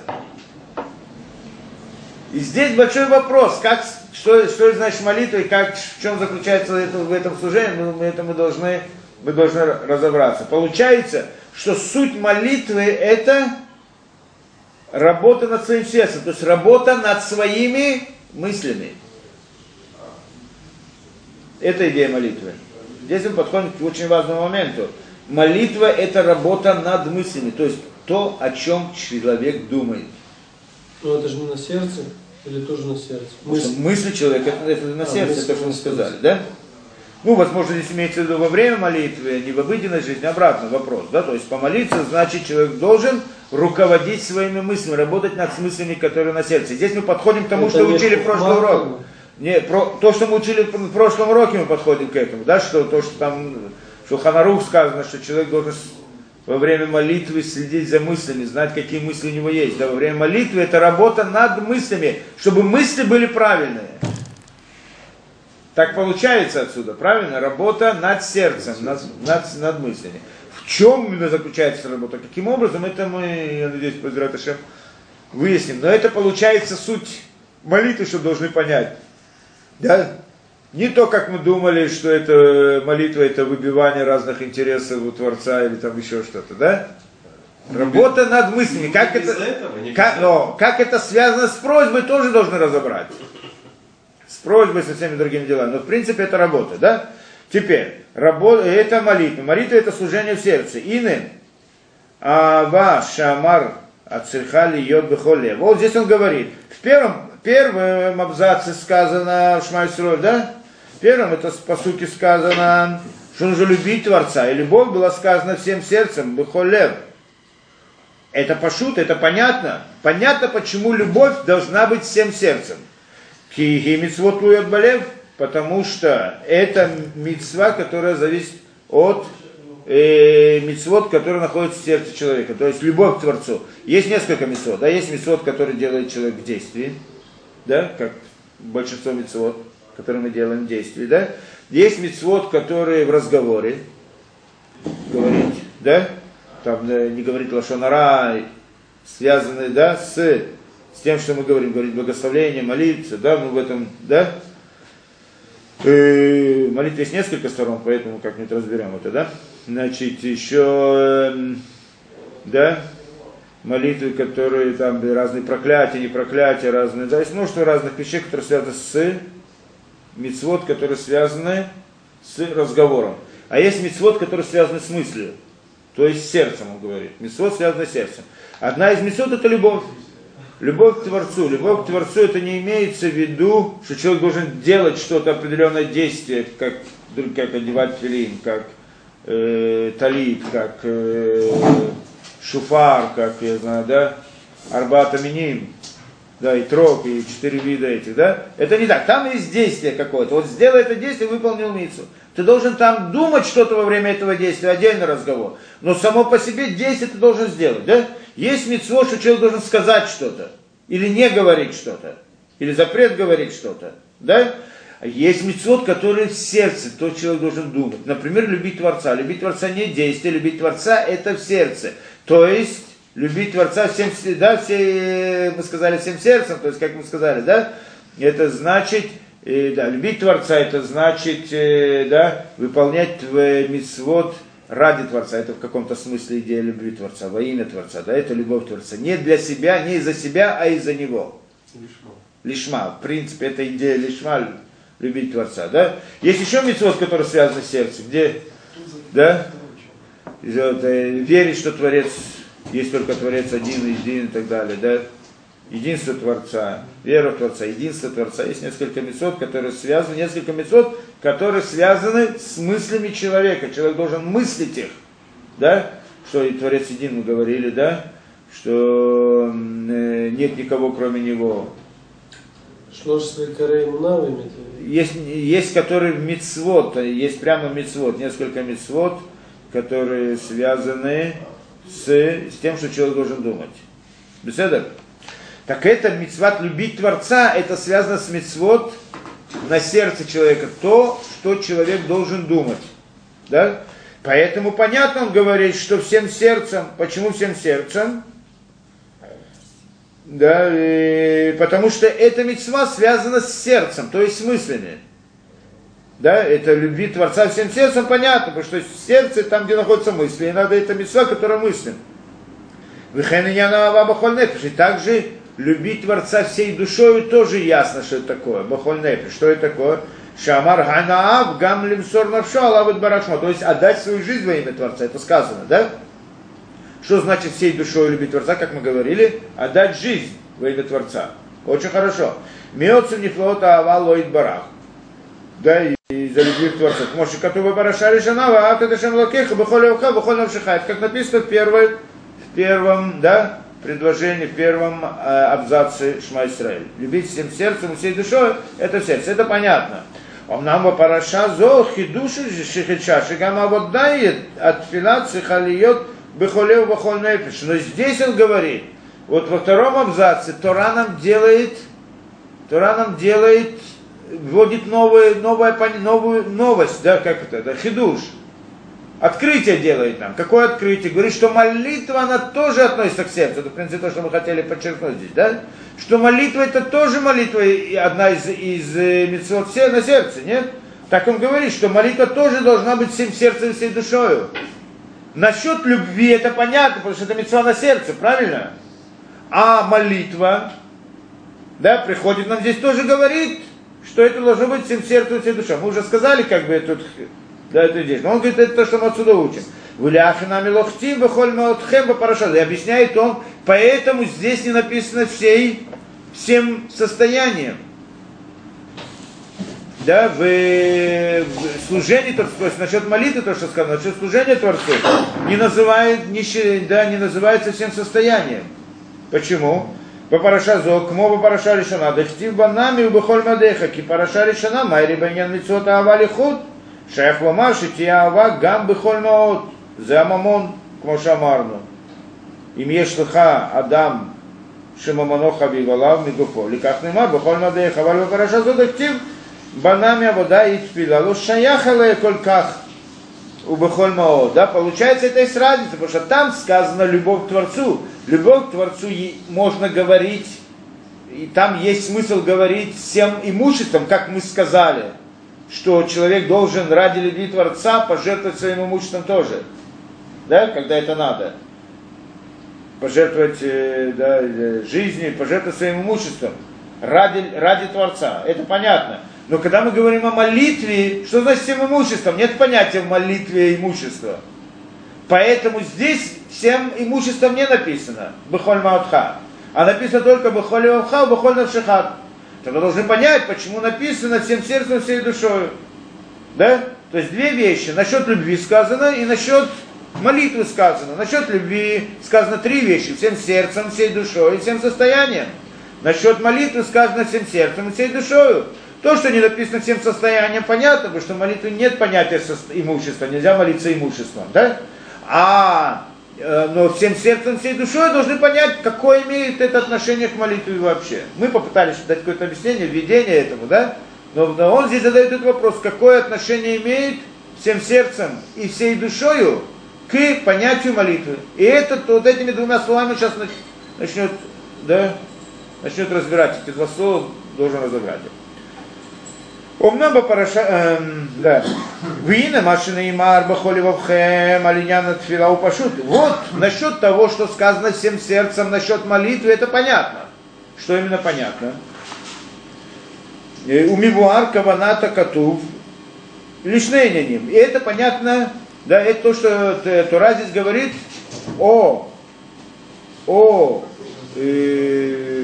И здесь большой вопрос, как, что, что значит молитва и как, в чем заключается это, в этом служении, мы, это мы должны, мы должны разобраться. Получается, что суть молитвы это работа над своим сердцем, то есть работа над своими мыслями. Это идея молитвы. Здесь мы подходим к очень важному моменту. Молитва – это работа над мыслями, то есть то, о чем человек думает. Ну это же не на сердце, или тоже на сердце? Мысли, мысли человека – это, на а, сердце, то, что мы сказали, да? Ну, возможно, здесь имеется в виду во время молитвы, не в обыденной жизни, обратно вопрос, да, то есть помолиться, значит, человек должен руководить своими мыслями, работать над мыслями, которые на сердце. Здесь мы подходим к тому, Это что учили в прошлом уроке. Не, про, то, что мы учили в прошлом уроке, мы подходим к этому, да, что то, что там, что Ханарух сказано, что человек должен во время молитвы следить за мыслями, знать, какие мысли у него есть. Да, во время молитвы это работа над мыслями, чтобы мысли были правильные. Так получается отсюда, правильно? Работа над сердцем, над, над, над мыслями. В чем именно заключается работа? Каким образом, это мы, я надеюсь, Шем, выясним. Но это получается суть молитвы, что должны понять. Да? Не то, как мы думали, что это молитва, это выбивание разных интересов у Творца или там еще что-то, да? Работа над мыслями. Как это, как, но, как это связано с просьбой, тоже должны разобрать с просьбой, со всеми другими делами. Но в принципе это работа, да? Теперь, работа, это молитва. Молитва это служение в сердце. Ины, ава, шамар, ацирхали, йод, бехоле. Вот здесь он говорит. В первом, первом абзаце сказано в да? В первом это по сути сказано, что нужно любить Творца. И любовь была сказана всем сердцем, бехолев. Это пошут, это понятно. Понятно, почему любовь должна быть всем сердцем. Киги мицвот лует балев, потому что это мицва, которая зависит от э, мицвод, который находится в сердце человека, то есть любовь к Творцу. Есть несколько мицвод, да, есть мицвод, который делает человек в действии, да, как большинство мицвод, которые мы делаем в действии, да. Есть мицвод, который в разговоре говорить, да, там да, не говорит лошонара, связанный, да, с с тем, что мы говорим, говорить благословление, молиться, да, мы в этом, да. И молитва есть несколько сторон, поэтому как-нибудь разберем это, да. Значит, еще, эм, да, молитвы, которые там разные проклятия, не проклятия, разные, да, есть множество разных вещей, которые связаны с мицвод, которые связаны с разговором. А есть мицвод, который связаны с мыслью, то есть с сердцем, он говорит. Мицвод связан с сердцем. Одна из мицвод это любовь. Любовь к Творцу. Любовь к Творцу это не имеется в виду, что человек должен делать что-то определенное действие, как, как одевать филин, как э, талит, как э, шуфар, как, я знаю, да, арбата миним, да, и трог, и четыре вида этих, да. Это не так. Там есть действие какое-то. Вот сделай это действие, выполнил мицу. Ты должен там думать что-то во время этого действия, отдельный разговор. Но само по себе действие ты должен сделать, да? Есть митцво, что человек должен сказать что-то, или не говорить что-то, или запрет говорить что-то, да? А есть митцвот, которые в сердце, то человек должен думать. Например, любить Творца. Любить Творца не действие, любить Творца это в сердце. То есть, любить Творца всем, да, все, мы сказали всем сердцем, то есть, как мы сказали, да, это значит, э, да, любить Творца, это значит, э, да, выполнять в митцвот, ради Творца, это в каком-то смысле идея любви Творца, во имя Творца, да, это любовь Творца. Не для себя, не из-за себя, а из-за Него. Лишма. Лишма. В принципе, это идея лишма, любить Творца, да. Есть еще митцвот, который связан с сердцем, где, да, э, верить, что Творец, есть только Творец один, един и так далее, да, единство Творца, вера в Творца, единство Творца. Есть несколько мецод, которые связаны, несколько мецод, которые связаны с мыслями человека. Человек должен мыслить их, да, что и Творец един мы говорили, да, что э, нет никого кроме него. Есть, есть которые мицвод, есть прямо мицвод, несколько мицвод, которые связаны с, с тем, что человек должен думать. Беседа? Так это мицват любить Творца, это связано с мицвод на сердце человека, то, что человек должен думать. Да? Поэтому понятно, он говорит, что всем сердцем. Почему всем сердцем? Да, и потому что эта мецва связана с сердцем, то есть с мыслями. Да, это любви Творца всем сердцем, понятно, потому что сердце там, где находятся мысли, и надо это мецва, которая мыслим. И также любить Творца всей душой тоже ясно, что это такое. Бахоль Что это такое? Шамар Ханаав Гам Лимсор Навшо Алавит Барашмо. То есть отдать свою жизнь во имя Творца. Это сказано, да? Что значит всей душой любить Творца, как мы говорили? Отдать жизнь во имя Творца. Очень хорошо. Миоцу нефлота ава лоид барах. Да, и, за любви к Творцу. Может, Катува Бараша Решанава, а ты Шем Лакеха, Бахоля Уха, Бахоля Навшихает. Как написано в, первой, в первом, да, предложении, в первом э, абзаце Шма Исраиль. Любить всем сердцем и всей душой, это сердце, это понятно. אמנם בפרשה זו חידוש שחידשה, שגם העבודה от תפילה צריכה להיות בחולה ובכל נפש. Но здесь он говорит, вот во втором абзаце Тора нам делает, Тора нам делает, вводит новую, новую, новую новость, да, как это, да, хидуш. Открытие делает нам. Какое открытие? Говорит, что молитва, она тоже относится к сердцу. Это, в принципе, то, что мы хотели подчеркнуть здесь, да? Что молитва, это тоже молитва, одна из, из э, митцвот на сердце, нет? Так он говорит, что молитва тоже должна быть всем сердцем и всей душою. Насчет любви это понятно, потому что это митцва на сердце, правильно? А молитва, да, приходит нам здесь тоже говорит, что это должно быть всем сердцем и всей душой. Мы уже сказали, как бы, тут да, это здесь. Но он говорит, это то, что мы отсюда учим. Вуляхина милохтим бахоль маотхем парашат. И объясняет он, поэтому здесь не написано всей, всем состоянием. Да, в, в служении, то, есть насчет молитвы, то, что сказано, насчет служения Творцу, не, называет, не, да, не называется всем состоянием. Почему? Параша зок, мо параша решена, дехтив банами убахоль мадеха, ки параша решена, майри баньян митцвота авали худ, שייך לומר שתהיה אהבה גם בכל מאוד, זה הממון, כמו שאמרנו. אם יש לך אדם שממונו חביב עליו מגופו, לכך נאמר בכל מדעיך, אבל בפרשה זאת הכתיב בנה מעבודה היא תפילה, לא שייך אליה כל כך ובכל מאוד. Да, получается, это есть разница, потому что там сказано любовь к Творцу. Любовь к Творцу можно говорить, и там есть смысл говорить всем имуществом, как мы сказали – что человек должен ради любви Творца пожертвовать своим имуществом тоже. Да, когда это надо. Пожертвовать э, да, э, жизнью, пожертвовать своим имуществом. Ради, ради Творца. Это понятно. Но когда мы говорим о молитве, что значит всем имуществом? Нет понятия в молитве имущества. Поэтому здесь всем имуществом не написано. Бехоль Маутха. А написано только Бехоль Маутха, Бехоль Навшихат. Тогда должны понять, почему написано всем сердцем, всей душой. Да? То есть две вещи. Насчет любви сказано и насчет молитвы сказано. Насчет любви сказано три вещи. Всем сердцем, всей душой всем состоянием. Насчет молитвы сказано всем сердцем и всей душой. То, что не написано всем состоянием, понятно, потому что в молитве нет понятия имущества, нельзя молиться имуществом, да? А но всем сердцем, всей душой должны понять, какое имеет это отношение к молитве вообще. Мы попытались дать какое-то объяснение, введение этому, да? Но, но он здесь задает этот вопрос, какое отношение имеет всем сердцем и всей душою к понятию молитвы. И это вот этими двумя словами сейчас начнет, да, начнет разбирать. Эти два слова должен разобрать. אמנם בפרשה, да. והנה מה שנאמר בכל לבבכם על עניין התפילה הוא пошут. Вот насчет того, что сказано всем сердцем, насчет молитвы, это понятно. Что именно понятно? У мивуар каваната катув лишнейняним. И это понятно Да, это то, что Т- Тора здесь говорит о, о э,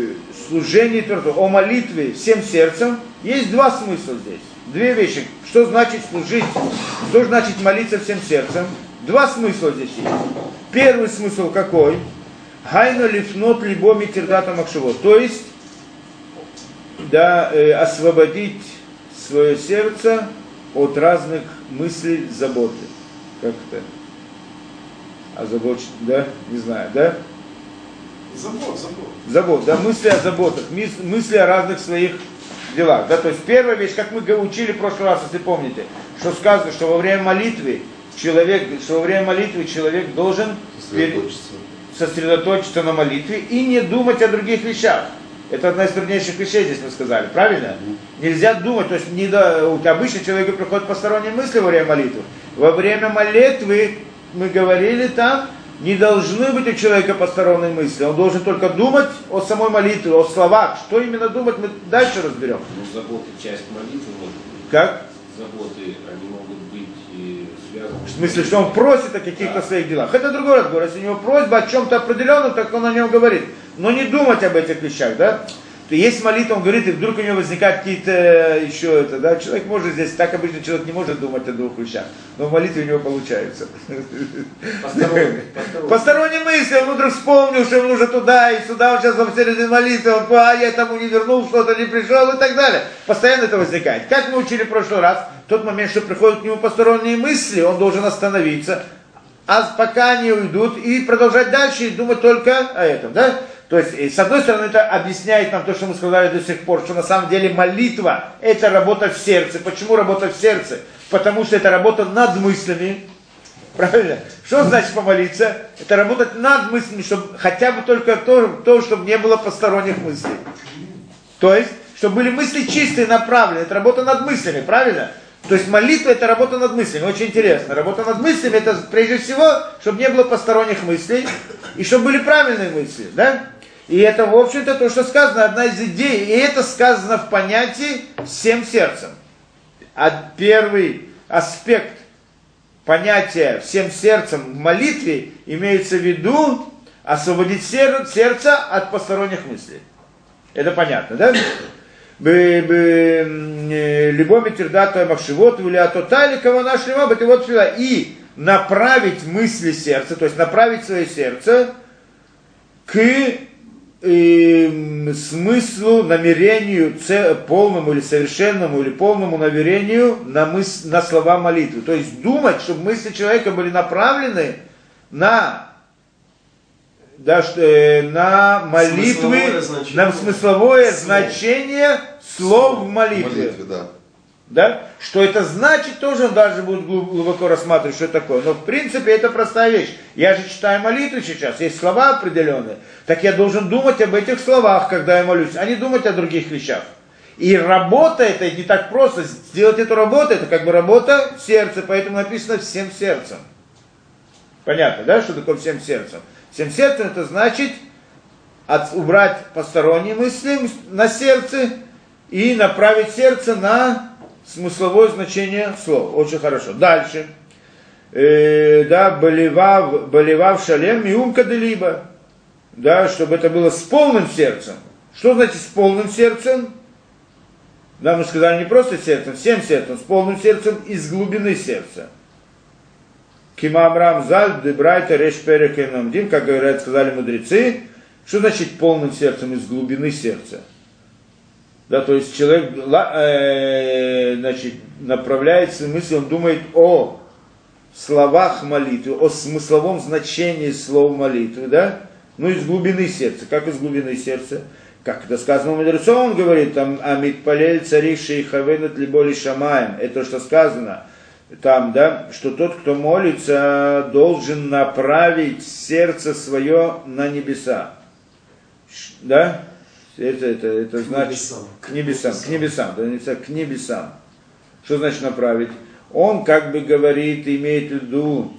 служении Творцу, о молитве всем сердцем. Есть два смысла здесь. Две вещи. Что значит служить, что значит молиться всем сердцем. Два смысла здесь есть. Первый смысл какой? Хайну лифнот либо митердата макшево. То есть, да, э, освободить свое сердце от разных мыслей, заботы. Как это? Озабочен, да? Не знаю, да? Забот, забот. Забот, да, мысли о заботах, мысли о разных своих делах. Да, то есть первая вещь, как мы учили в прошлый раз, если помните, что сказано, что во время молитвы человек, что во время молитвы человек должен пере- сосредоточиться на молитве и не думать о других вещах. Это одна из труднейших вещей, здесь мы сказали, правильно? Нельзя думать, то есть не до, обычно человеку приходят посторонние мысли во время молитвы. Во время молитвы, мы говорили там, не должны быть у человека посторонние мысли. Он должен только думать о самой молитве, о словах. Что именно думать, мы дальше разберем. Ну, заботы часть молитвы может быть. Как? Заботы, они могут быть и связаны. В смысле, что он просит о каких-то своих делах. Это другой разговор. Если у него просьба о чем-то определенном, так он о нем говорит. Но не думать об этих вещах, да? Есть молитва, он говорит, и вдруг у него возникают какие-то э, еще это, да? Человек может здесь, так обычно человек не может думать о двух вещах, но в молитве у него получается. Посторонние, (laughs) посторонние. Посторонние мысли, он вдруг вспомнил, что ему нужно туда и сюда, он сейчас во середине молитвы, он, а я тому не вернул, что-то не пришел и так далее. Постоянно это возникает. Как мы учили в прошлый раз, в тот момент, что приходят к нему посторонние мысли, он должен остановиться, а пока они уйдут, и продолжать дальше и думать только о этом, да? То есть, с одной стороны, это объясняет нам то, что мы сказали до сих пор, что на самом деле молитва – это работа в сердце. Почему работа в сердце? Потому что это работа над мыслями, Правильно? Что значит помолиться? Это работать над мыслями, чтобы хотя бы только то, то, чтобы не было посторонних мыслей. То есть, чтобы были мысли чистые, направленные. Это работа над мыслями, правильно? То есть молитва это работа над мыслями. Очень интересно. Работа над мыслями это прежде всего, чтобы не было посторонних мыслей и чтобы были правильные мысли. Да? И это, в общем-то, то, что сказано, одна из идей. И это сказано в понятии всем сердцем. А первый аспект понятие всем сердцем в молитве имеется в виду освободить сер- сердце от посторонних мыслей. Это понятно, да? Любоми тердата махшивот, или атотали, кого нашли мабы, вот сюда. И направить мысли сердца, то есть направить свое сердце к эм, смыслу, намерению полному или совершенному или полному намерению на, мыс- на слова молитвы. То есть думать, чтобы мысли человека были направлены на да, что, э, на молитвы, Смысловое значение. на смысловое Слов. значение слов в молитве. молитве, да. Да? Что это значит, тоже он даже будет глуб- глубоко рассматривать, что это такое. Но в принципе это простая вещь. Я же читаю молитву сейчас, есть слова определенные. Так я должен думать об этих словах, когда я молюсь, а не думать о других вещах. И работа это не так просто. Сделать эту работу, это как бы работа в сердце, поэтому написано всем сердцем. Понятно, да, что такое всем сердцем? Всем сердцем это значит от- убрать посторонние мысли на сердце и направить сердце на смысловое значение слов. Очень хорошо. Дальше. Э, да, болевав, болевав шалем и ум каделиба. Да, чтобы это было с полным сердцем. Что значит с полным сердцем? Да, мы сказали не просто сердцем, всем сердцем, с полным сердцем из глубины сердца. Кима Амрам Заль, Дебрайта, Реш Перек и Намдим, как говорят, сказали мудрецы, что значит полным сердцем из глубины сердца? Да, то есть человек э, значит, направляет свои мысли, он думает о словах молитвы, о смысловом значении слов молитвы, да? Ну, из глубины сердца. Как из глубины сердца? Как это сказано у мудрецов, он говорит, там, Амит Палель, царивший Хавенат Либоли Шамаем. Это что сказано там, да, что тот, кто молится, должен направить сердце свое на небеса. Да? Это, это, это значит небесам. к небесам, к небесам, да, небеса, к небесам. Что значит направить? Он как бы говорит, имеет в виду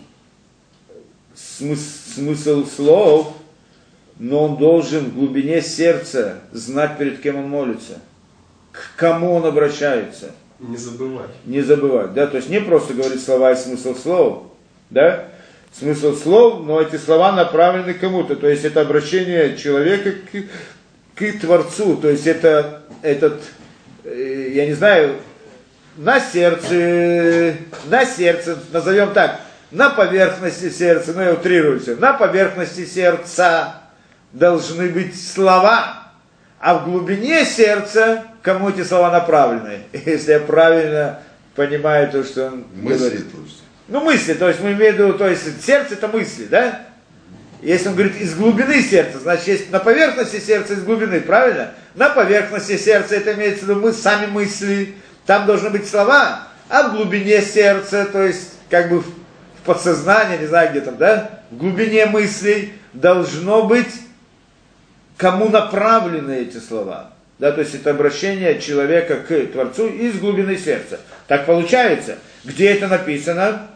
смыс- смысл слов, но он должен в глубине сердца знать, перед кем он молится, к кому он обращается Не забывать. не забывать, да, то есть не просто говорить слова и смысл слов, да? Смысл слов, но эти слова направлены кому-то. То есть это обращение человека к, к Творцу. То есть это этот, э, я не знаю, на сердце, на сердце, назовем так, на поверхности сердца, ну я утрирую все, на поверхности сердца должны быть слова, а в глубине сердца кому эти слова направлены, (laughs) если я правильно понимаю то, что он Мысли, говорит. то есть. Ну, мысли, то есть мы имеем в виду, то есть сердце это мысли, да? Если он говорит из глубины сердца, значит, есть на поверхности сердца из глубины, правильно? На поверхности сердца это имеется в виду мы сами мысли, там должны быть слова, а в глубине сердца, то есть как бы в подсознании, не знаю где там, да, в глубине мыслей должно быть кому направлены эти слова. Да, то есть это обращение человека к Творцу из глубины сердца. Так получается, где это написано?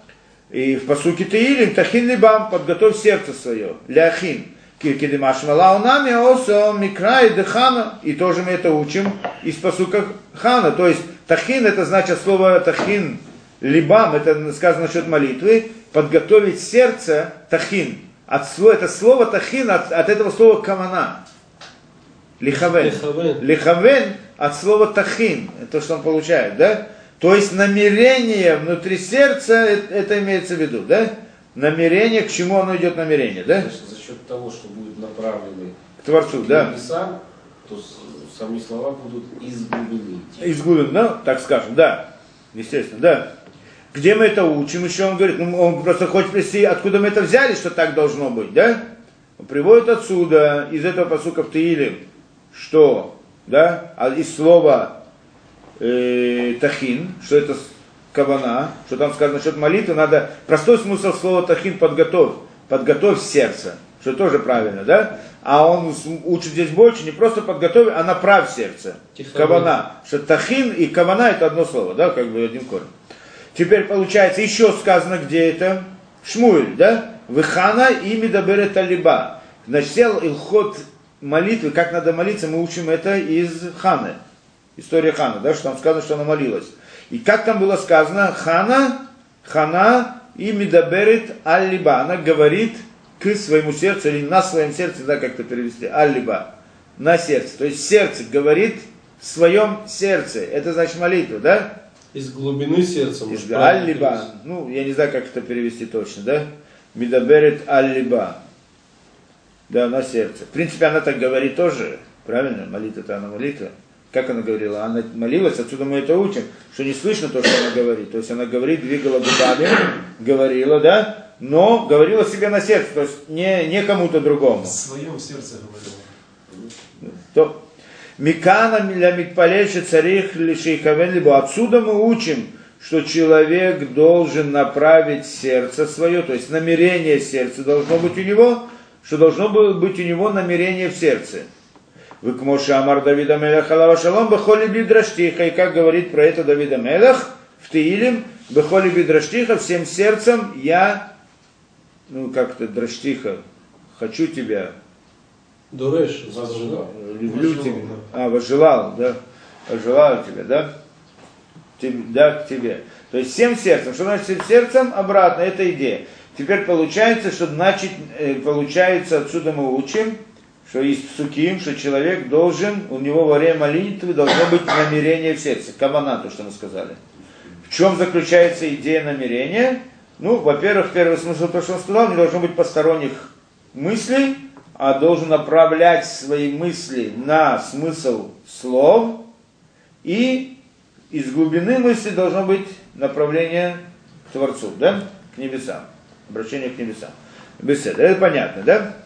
И в посуке Таилим, Тахин Либам, подготовь сердце свое, Ляхин. Киркидимаш Малаунами Осо Микрай Дехана. И тоже мы это учим из посука Хана. То есть Тахин это значит слово Тахин Либам, это сказано насчет молитвы. Подготовить сердце Тахин. От слова, это слово Тахин от, от этого слова Камана. Лихавен. Лихавен. Лихавен от слова Тахин. Это то, что он получает, да? То есть намерение внутри сердца, это, это имеется в виду, да? Намерение, к чему оно идет намерение, да? Значит, за счет того, что будут направлены К Творцу, к да? небесам, то сами слова будут из глубины. Из ну, так скажем, да. Естественно, да. Где мы это учим? Еще он говорит, ну, он просто хочет привести, откуда мы это взяли, что так должно быть, да? Он приводит отсюда, из этого посука в Таиле, что, да, а из слова э, тахин, что это кавана, что там сказано насчет молитвы, надо, простой смысл слова тахин подготовь, подготовь сердце, что тоже правильно, да? А он учит здесь больше, не просто подготовь, а направь сердце. Тихо. Кавана. Что тахин и кавана это одно слово, да, как бы один корень. Теперь получается, еще сказано, где это? Шмуэль, да? Выхана и Медаберет Алиба. Значит, сел илхот молитвы, как надо молиться, мы учим это из Ханы. История Хана, да, что там сказано, что она молилась. И как там было сказано, Хана, חנה היא מדברת על לבה. Она говорит к своему сердцу, или на своем сердце, да, как это перевести, על לבה, на сердце. То есть сердце говорит в своем сердце. Это значит молитва, да? Из глубины сердца. Из על לבה, ну, я не знаю, как это перевести точно, да? מדברת על לבה. Да, на сердце. В принципе, она так говорит тоже, правильно? Молитва-то она молитва. Как она говорила? Она молилась, отсюда мы это учим, что не слышно то, что она говорит. То есть она говорит, двигала губами, говорила, да? Но говорила себе на сердце, то есть не, не кому-то другому. В своем сердце говорил. То Микана для Микпалеши царих лишейхавен либо отсюда мы учим, что человек должен направить сердце свое, то есть намерение сердца должно быть у него, что должно быть у него намерение в сердце. Вы к Моше Амар Давида Мелех Алава Шалом Бехоли Бидраштиха, и как говорит про это Давида Мелех в Таилим, Бехоли Бидраштиха, всем сердцем я, ну как это, Драштиха, хочу тебя, Дуреш. Возжелал. люблю Возжелал, тебя. А, возжелал, да. Возжелаю тебя, да? Да, к тебе. То есть всем сердцем. Что значит всем сердцем? Обратно, это идея. Теперь получается, что значит, э, получается, отсюда мы учим, что есть псуким, что человек должен, у него во время молитвы должно быть намерение в сердце. Кавана, то, что мы сказали. В чем заключается идея намерения? Ну, во-первых, первый смысл, то, что он сказал, не должно быть посторонних мыслей, а должен направлять свои мысли на смысл слов, и из глубины мысли должно быть направление к Творцу, да? К небесам. Обращение к небесам. Беседа. Это понятно, да?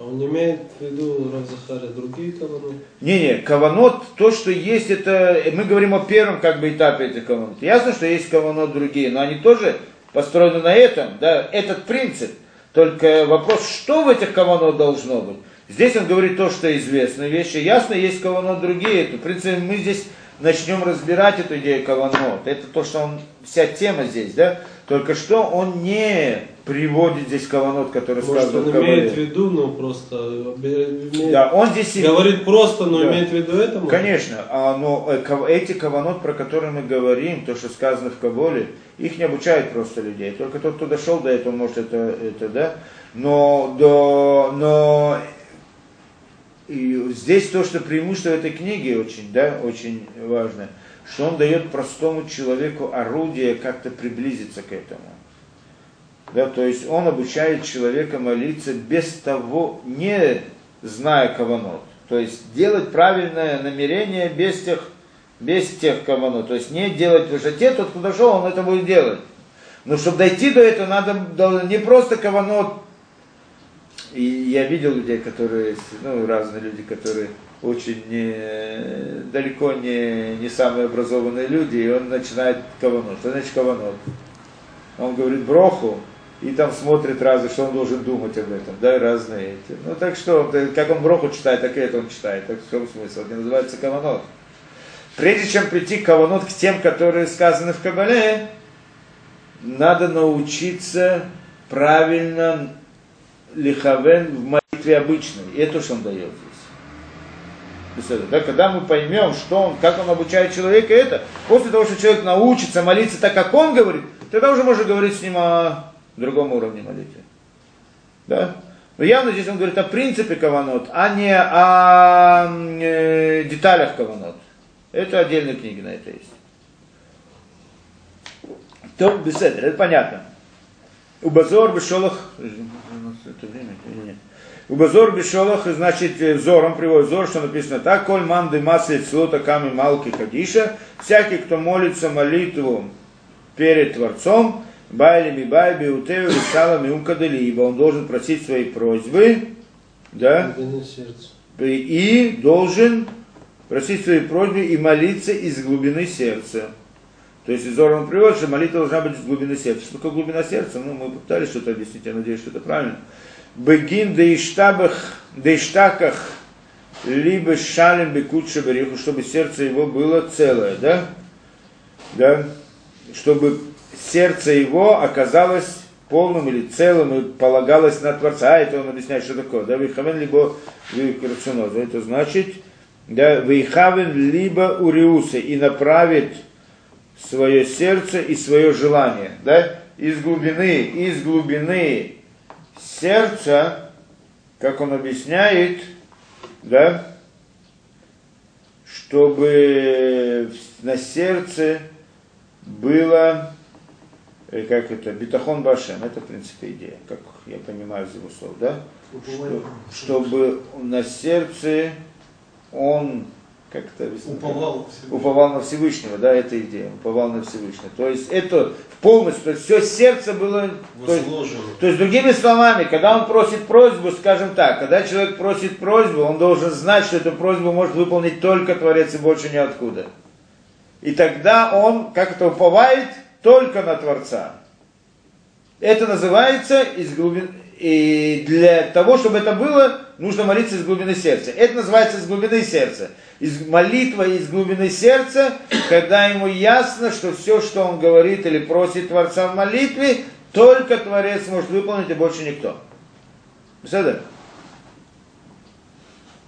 Он не имеет в виду Рав Захария другие каваны? Не-не, каванот, то, что есть, это, мы говорим о первом как бы этапе этих каванот. Ясно, что есть каванот другие, но они тоже построены на этом, да, этот принцип. Только вопрос, что в этих каванот должно быть. Здесь он говорит то, что известные вещи. Ясно, есть каванот другие. Это, в принципе, мы здесь начнем разбирать эту идею каванот. Это то, что он, вся тема здесь, да. Только что он не приводит здесь каванот, который Может, сказан он имеет в виду, ну, просто... имеет- Да, он здесь и- Говорит просто, но Да. имеет в виду это? может? Конечно, а, но э, эти каванот, про которые мы говорим, то, что сказано в Каболе, их не обучают просто людей. Только тот, кто дошел до этого, может это, это да. Но, до, но и здесь то, что преимущество этой книги очень, да, очень важно, что он дает простому человеку орудие как-то приблизиться к этому. Да, то есть он обучает человека молиться без того, не зная каванот. То есть делать правильное намерение без тех, без тех каванот. То есть не делать в высоте, тот, кто дошел, он это будет делать. Но чтобы дойти до этого, надо до- не просто каванот. И я видел людей, которые, ну, разные люди, которые очень не, далеко не, не самые образованные люди, и он начинает каванот. Что значит каванот? Он говорит броху, и там смотрит разы, что он должен думать об этом, да, разные эти. Ну так что, как он броху читает, так и это он читает. Так в чем смысл? Это называется каванот. Прежде чем прийти к каванот, к тем, которые сказаны в Кабале, надо научиться правильно лихавен в молитве обычной. И это что он дает Да, когда мы поймем, что он, как он обучает человека, это, после того, что человек научится молиться так, как он говорит, тогда уже можно говорить с ним о другом уровне молитвы. Да? Но явно здесь он говорит о принципе каванот, а не о э, деталях каванот. Это отдельные книги на это есть. То беседа, это понятно. У Базор Бешолах, это время или нет? У Базор Бешолах, значит, э, взором приводит взор, что написано так, коль манды массы слота ками малки кадиша, всякий, кто молится молитву перед Творцом, байли ми байби утею салами умкадали, ибо он должен просить свои просьбы, да, и должен просить свои просьбы и молиться из глубины сердца. То есть Изор он приводит, что молитва должна быть из глубины сердца. Что такое глубина сердца? Ну, мы пытались что-то объяснить, я надеюсь, что это правильно. Бегин дейштабах, дейштаках, либо шалем бекутша бериху, чтобы сердце его было целое, да? Да? Чтобы сердце его оказалось полным или целым и полагалось на Творца. А это он объясняет, что такое. Да, вейхавен либо вейкарцуноза. Это значит, да, вейхавен либо уриуса и направит свое сердце и свое желание. Да? Из глубины, из глубины сердца, как он объясняет, да, чтобы на сердце было, э, как это, битахон башем, это в принципе идея, как я понимаю из его слов, да? Что- чтобы на сердце он как-то объяснить? Уповал уповал на Всевышнего, да, это идея, уповал на Всевышнего. То есть это полностью, то есть все сердце было, то есть, то есть другими словами, когда он просит просьбу, скажем так, когда человек просит просьбу, он должен знать, что эту просьбу может выполнить только Творец и больше ниоткуда. И тогда он, как это уповает, только на Творца. Это называется из глубин... И для того, чтобы это было, нужно молиться из глубины сердца. Это называется из глубины сердца. Из молитва из глубины сердца, когда ему ясно, что все, что он говорит или просит Творца в молитве, только Творец может выполнить и больше никто. Беседа?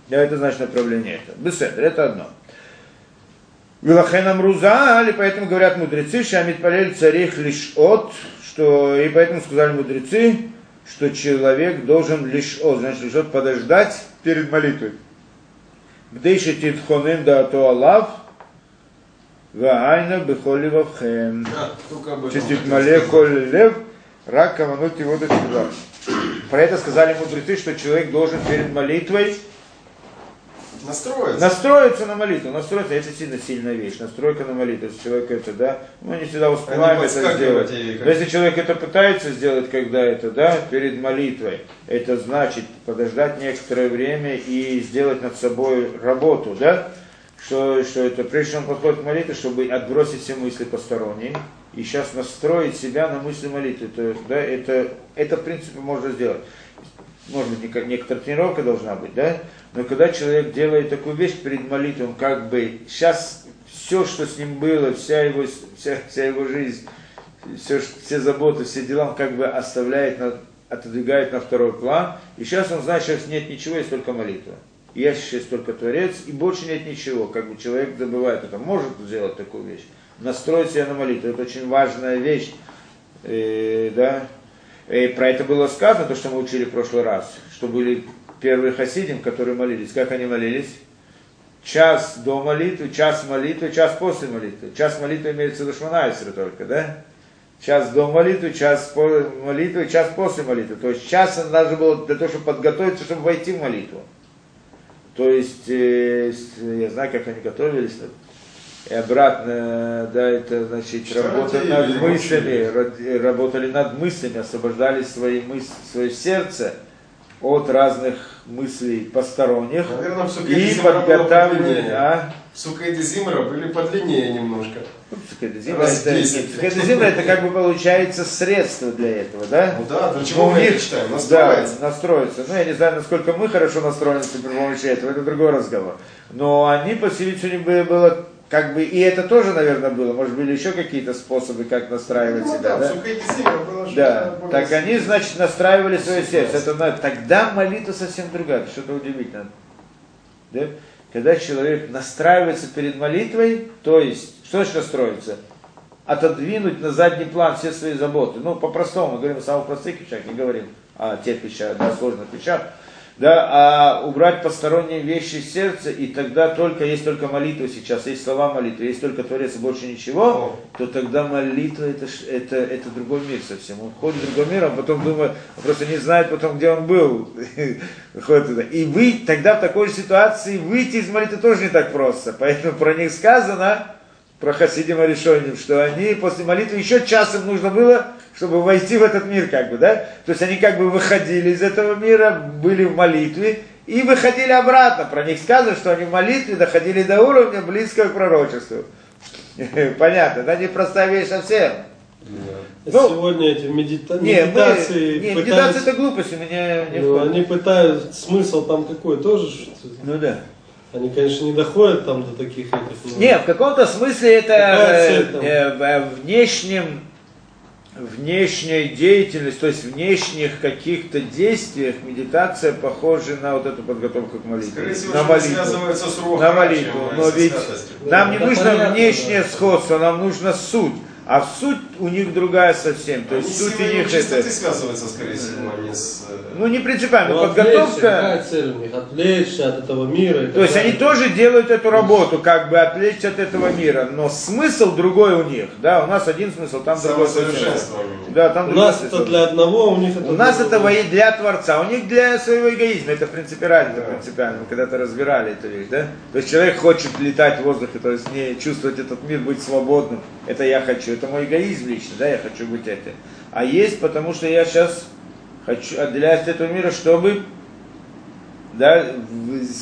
Да, это значит направление это. Беседа, это одно. Вилахенам Рузали, поэтому говорят мудрецы, Шамит Палель царих лишь от, что, и поэтому сказали мудрецы, что человек должен лишь от, значит, лишь подождать перед молитвой. Бдейши тхонен да то алав, ваайна бехоли вавхем. Хотел мале коль лев, рак его до. Про это сказали мудрецы, что человек должен перед молитвой Настроиться. Настроиться на молитву, настроиться, это сильно сильная вещь, настройка на молитву, если человек это, да, мы не всегда успеваем это сделать. и как- Но если человек это пытается сделать, когда это, да, перед молитвой, это значит подождать некоторое время и сделать над собой работу, да, что, что это, прежде чем он подходит к молитве, чтобы отбросить все мысли посторонние, и сейчас настроить себя на мысли молитвы, то, да, это, это, в принципе, можно сделать может быть, некоторая тренировка должна быть, да? Но когда человек делает такую вещь перед молитвой, он как бы сейчас все, что с ним было, вся его, вся, вся его жизнь, все, все заботы, все дела он как бы оставляет, на, отодвигает на второй план. И сейчас он знает, что нет ничего, есть только молитва. Я сейчас только Творец, и больше нет ничего. Как бы человек забывает это, может сделать такую вещь. Настроить себя на молитву. Это очень важная вещь. Э, да? И про это было сказано, то, что мы учили в прошлый раз, что были первые хасидим, которые молились. Как они молились? Час до молитвы, час молитвы, час после молитвы. Час молитвы имеется в виду Шманайсера только, да? Час до молитвы, час по молитвы, час после молитвы. То есть час надо было для того, чтобы подготовиться, чтобы войти в молитву. То есть, э, я знаю, как они готовились, и обратно, да, это значит, Что работа родили, над мыслями, работали над мыслями, освобождали свои мысли, свое сердце от разных мыслей посторонних Наверное, и Зимра подлиннее. а? В Сукейде Зимра были подлиннее немножко. Психедезимра Раз в это, как бы получается средство для этого, да? Ну да, для Ну, чего у мы них- это читаем? Настроиться. Да, настроиться. Ну, я не знаю, насколько мы хорошо настроены при помощи этого, это другой разговор. Но они, по всей видимости, было как бы, и это тоже, наверное, было. Может, были еще какие-то способы, как настраивать Ну себя, да, да? было Да, более так они, значит, настраивали свое сердце. Это, тогда молитва совсем другая, что-то удивительное. Да? Когда человек настраивается перед молитвой, то есть, что значит настроиться? Отодвинуть на задний план все свои заботы. Ну, по-простому, мы говорим о самых простых вещах, не говорим о тех вещах, да, сложных вещах. Да, а убрать посторонние вещи из сердца, и тогда только, есть только молитва сейчас, есть слова молитвы, есть только Творец больше ничего, то тогда молитва это, это, это другой мир совсем. Он ходит в другой мир, а потом думает, он просто не знает потом, где он был. (laughs) Ходит туда. И вы тогда в такой же ситуации выйти из молитвы тоже не так просто. Поэтому про них сказано, про Хасидима решением, что они после молитвы еще час им нужно было, чтобы войти в этот мир, как бы, да? То есть они как бы выходили из этого мира, были в молитве и выходили обратно. Про них сказано, что они в молитве доходили до уровня близкого к пророчеству. (laughs) Понятно, да, не простая вещь совсем. Ну, Сегодня эти медита... Не, медитации мы, не, пытались- медитация это глупость, у меня не Ну, они пытаются, смысл там какой тоже, что- Ну да. они, конечно, не доходят там до таких этих. но- Не, в каком-то смысле это э, э, в- внешнем, внешняя деятельность, то есть внешних каких-то действиях медитация похожа на вот эту подготовку к молитве. Скорее всего, на молитву. связывается с рухом, На молитву. Но ведь нам не нужно внешнее сходство, нам нужно суть. А суть у них другая совсем. То Они есть суть у них это. связываются, скорее всего, а не с... э, Ну не принципиально, Ну, отвлечься, подготовка. Какая цель у них? Отвлечься от этого мира. То есть они тоже делают эту работу, как бы отвлечься от этого мира, но смысл другой у них, да, у нас один смысл, там другой смысл. Да, там У нас смысл. это для одного, у них это У нас для это для Творца, у них для своего эгоизма, это принципиально, это Да. принципиально, мы когда-то разбирали эту вещь, да? То есть человек хочет летать в воздухе, то есть не чувствовать этот мир, быть свободным, это я хочу, это мой эгоизм лично, да, я хочу быть это. А есть, потому что я сейчас хочу отделяюсь от этого мира, чтобы да,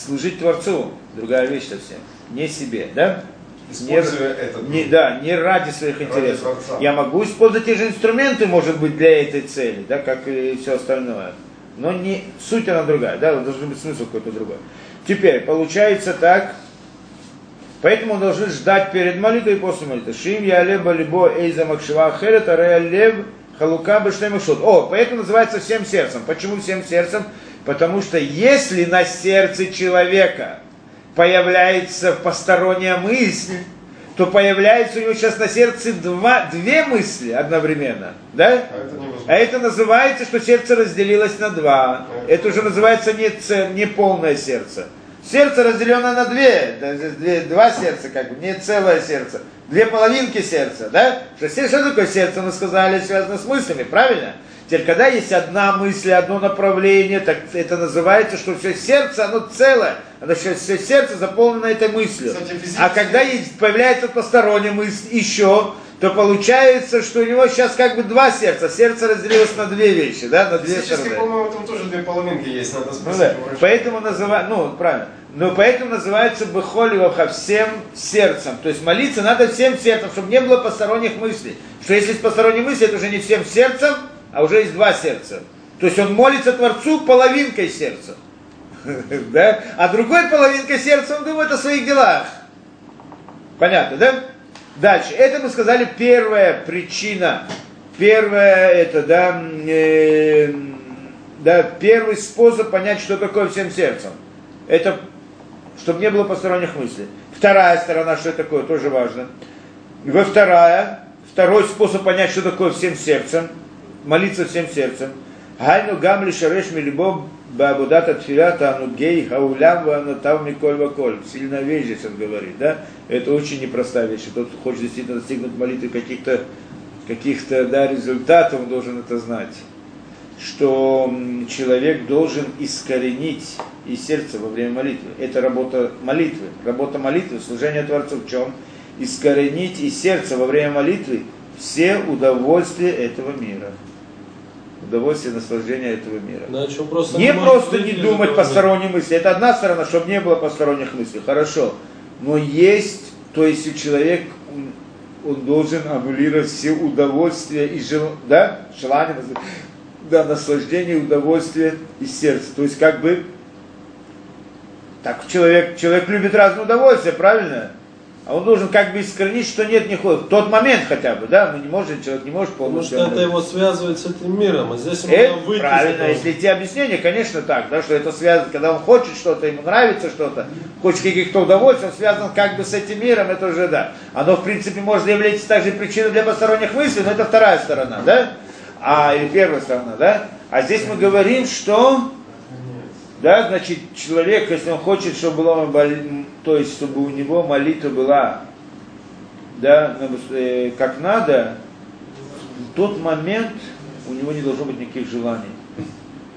служить Творцу, другая вещь совсем, не себе, да? Используя этот не, мир. да, не ради своих Ради интересов. Творца. Я могу использовать те же инструменты, может быть, для этой цели, да, как и все остальное. Но не, суть она другая, да, должен быть смысл какой-то другой. Теперь, получается так, поэтому должны ждать перед молитвой и после молитвы. Шим я леба либо эйза макшива херет, арея лев халука бештемишот. О, поэтому называется всем сердцем. Почему всем сердцем? Потому что если на сердце человека появляется посторонняя мысль, то появляется у него сейчас на сердце два, две мысли одновременно. Да? А это. А это называется, что сердце разделилось на два. Это уже называется не, не полное сердце. Сердце разделено на две, два сердца, как бы, не целое сердце. Две половинки сердца, да? Что, что такое сердце, мы сказали, связано с мыслями, правильно? Теперь, когда есть одна мысль, одно направление, так это называется, что все сердце, оно целое. Оно все, все сердце заполнено этой мыслью. Кстати, А когда есть, появляется посторонняя мысль еще, то получается, что у него сейчас как бы два сердца. Сердце разделилось на две вещи, да, на две стороны. по-моему, там тоже две половинки есть, надо Ну спросить да, у врача. поэтому называют, ну правильно, но поэтому называется бехоливаха всем сердцем. То есть молиться надо всем сердцем, чтобы не было посторонних мыслей. Что если есть посторонние мысли, это уже не всем сердцем, а уже есть два сердца. То есть он молится Творцу половинкой сердца. (laughs) Да? А другой половинкой сердца он думает о своих делах. Понятно, да? Дальше. Это мы сказали первая причина. Первая это, да, э, да, первый способ понять, что такое всем сердцем. Это, чтобы не было посторонних мыслей. Вторая сторона, что это такое, тоже важно. Во вторая, второй способ понять, что такое всем сердцем, молиться всем сердцем. Гайну гамли шареш милибо бабудата тфилята анугей хаулям ванатав миколь ваколь. Сильная вещь здесь он говорит, да? Это очень непростая вещь. Тот, кто хочет действительно достигнуть молитвы каких-то каких-то да, результатов, он должен это знать. Что человек должен искоренить из сердца во время молитвы. Это работа молитвы. Работа молитвы, служение Творцу в чем? Искоренить из сердца во время молитвы все удовольствия этого мира. Удовольствие, наслаждение этого мира. Он просто Не просто не думать посторонние мысли. Это одна сторона, чтобы не было посторонних мыслей. Хорошо. Но есть, то есть у человека, он, должен аннулировать все удовольствия и жел, да, желания, да, наслаждение и удовольствие из сердца. То есть как бы так человек, человек любит разные удовольствия, правильно? А он должен как бы искоренить, что нет, не ходит. В тот момент хотя бы, да, мы не можем, человек не может Потому полностью. что это его связывает с этим миром, а здесь ему Это выйти правильно, если те объяснения, конечно, так, да, что это связано, когда он хочет что-то, ему нравится что-то, хочет каких-то удовольствий, он связан как бы с этим миром, это уже да. Оно, в принципе, может являться также причиной для посторонних мыслей, но это вторая сторона, да? А, или первая сторона, да? А здесь мы говорим, что, да, значит, человек, если он хочет, чтобы была, то есть, чтобы у него молитва была, да, э, как надо, в тот момент у него не должно быть никаких желаний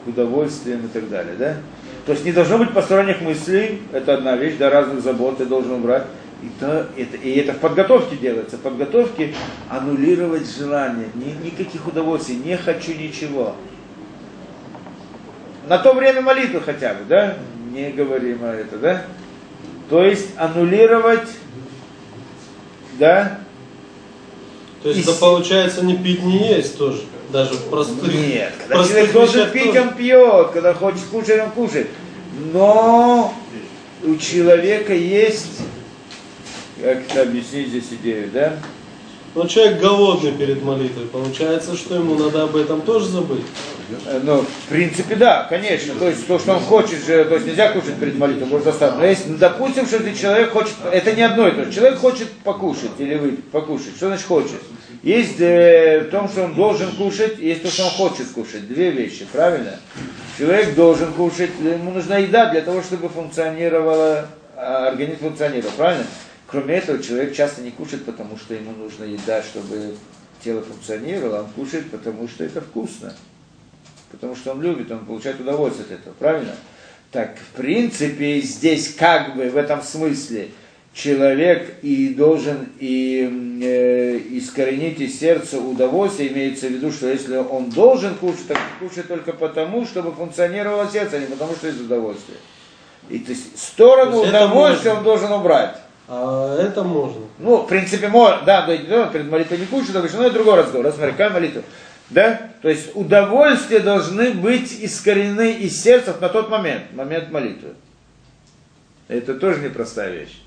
к удовольствиям и так далее, да? То есть не должно быть посторонних мыслей, это одна вещь, да, разных забот ты должен убрать. И, то, это, и это в подготовке делается, в подготовке аннулировать желание, ни, никаких удовольствий, не хочу ничего. На то время молитвы хотя бы, да? Не говорим о это, да? То есть аннулировать, да, То есть И это с- получается не пить, не есть тоже. Даже в простых, Нет, когда простых человек должен пить, тоже. он пьет, когда хочет кушать, он кушает. Но у человека есть, как это объяснить здесь идею, да? Но человек голодный перед молитвой. Получается, что ему надо об этом тоже забыть. Э, Ну, в принципе, да, конечно. То есть то, что он хочет же, то есть нельзя кушать перед молитвой, может достаточно. Но если, ну, допустим, что если человек хочет, это не одно и то же. Человек хочет покушать или выпить, покушать. Что значит хочет? Есть э, в том, что он должен кушать, есть то, что он хочет кушать. Две вещи, правильно? Человек должен кушать, ему нужна еда для того, чтобы функционировала, организм функционировал, правильно? Кроме этого, человек часто не кушает, потому что ему нужна еда, чтобы тело функционировало, а он кушает, потому что это вкусно потому что он любит, он получает удовольствие от этого, правильно? Так, в принципе, здесь как бы в этом смысле человек и должен и э, искоренить из сердца удовольствие, имеется в виду, что если он должен кушать, так кушать только потому, чтобы функционировало сердце, а не потому, что есть удовольствие. И то есть сторону То есть удовольствия он должен убрать. А это можно. Ну, в принципе, можно, да, да, да, перед молитвой не кушать, но это другой разговор. Раз, смотри, какая молитва. Да? То есть удовольствия должны быть искореneны из сердца на тот момент, момент молитвы. Это тоже непростая вещь.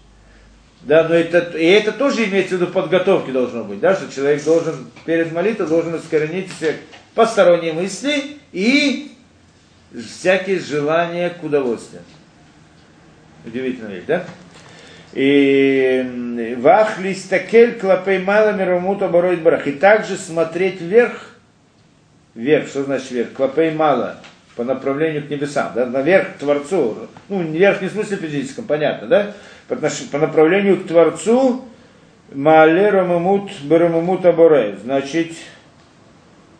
Да, но это, и это тоже имеется в виду подготовки должно быть, да, что человек должен перед молитвой должен искоренить все посторонние мысли и всякие желания к удовольствию. Удивительная вещь, да? И вах листакель клапей мала мирамута бароид барах. И также смотреть вверх, вверх, что значит вверх? Клапей мала, по направлению к небесам, да, наверх к Творцу. Ну, вверх не в смысле физическом, понятно, да? По, по направлению к Творцу, Маале Рамамут Барамамут Аборе. Значит,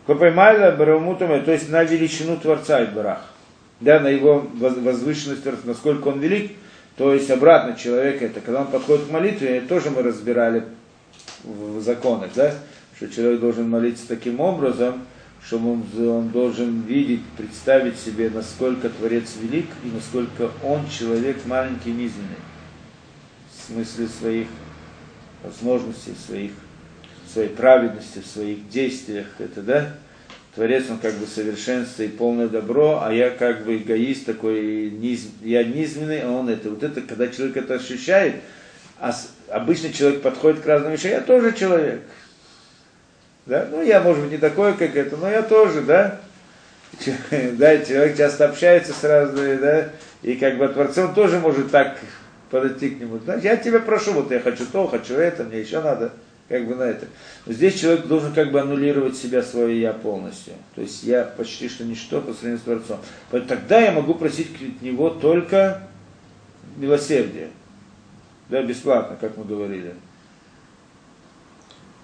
Клапей мала Барамамут то есть на величину Творца Барах. Да, на его воз- возвышенность, насколько он велик, то есть обратно человек это, когда он подходит к молитве, это тоже мы разбирали в законах, да, что человек должен молиться таким образом, чтобы он, он должен видеть, представить себе, насколько Творец велик и насколько он человек маленький, низменный. В смысле своих возможностей, своих, своей праведности, в своих действиях. Это, да? Творец, он как бы совершенство и полное добро, а я как бы эгоист такой, низ, я низменный, а он это. Вот это, когда человек это ощущает, а обычный человек подходит к разным вещам, я тоже человек. Да? Ну, я, может быть, не такой, как это, но я тоже, да? (laughs) Да, человек часто общается с разными, да, и как бы Творцом тоже может так подойти к нему. Знаешь, я тебя прошу, вот я хочу то, хочу это, мне еще надо, как бы на это. Но здесь человек должен как бы аннулировать себя, свое я полностью. То есть я почти что ничто по сравнению с Творцом. Поэтому тогда я могу просить от него только милосердие. Да, бесплатно, как мы говорили.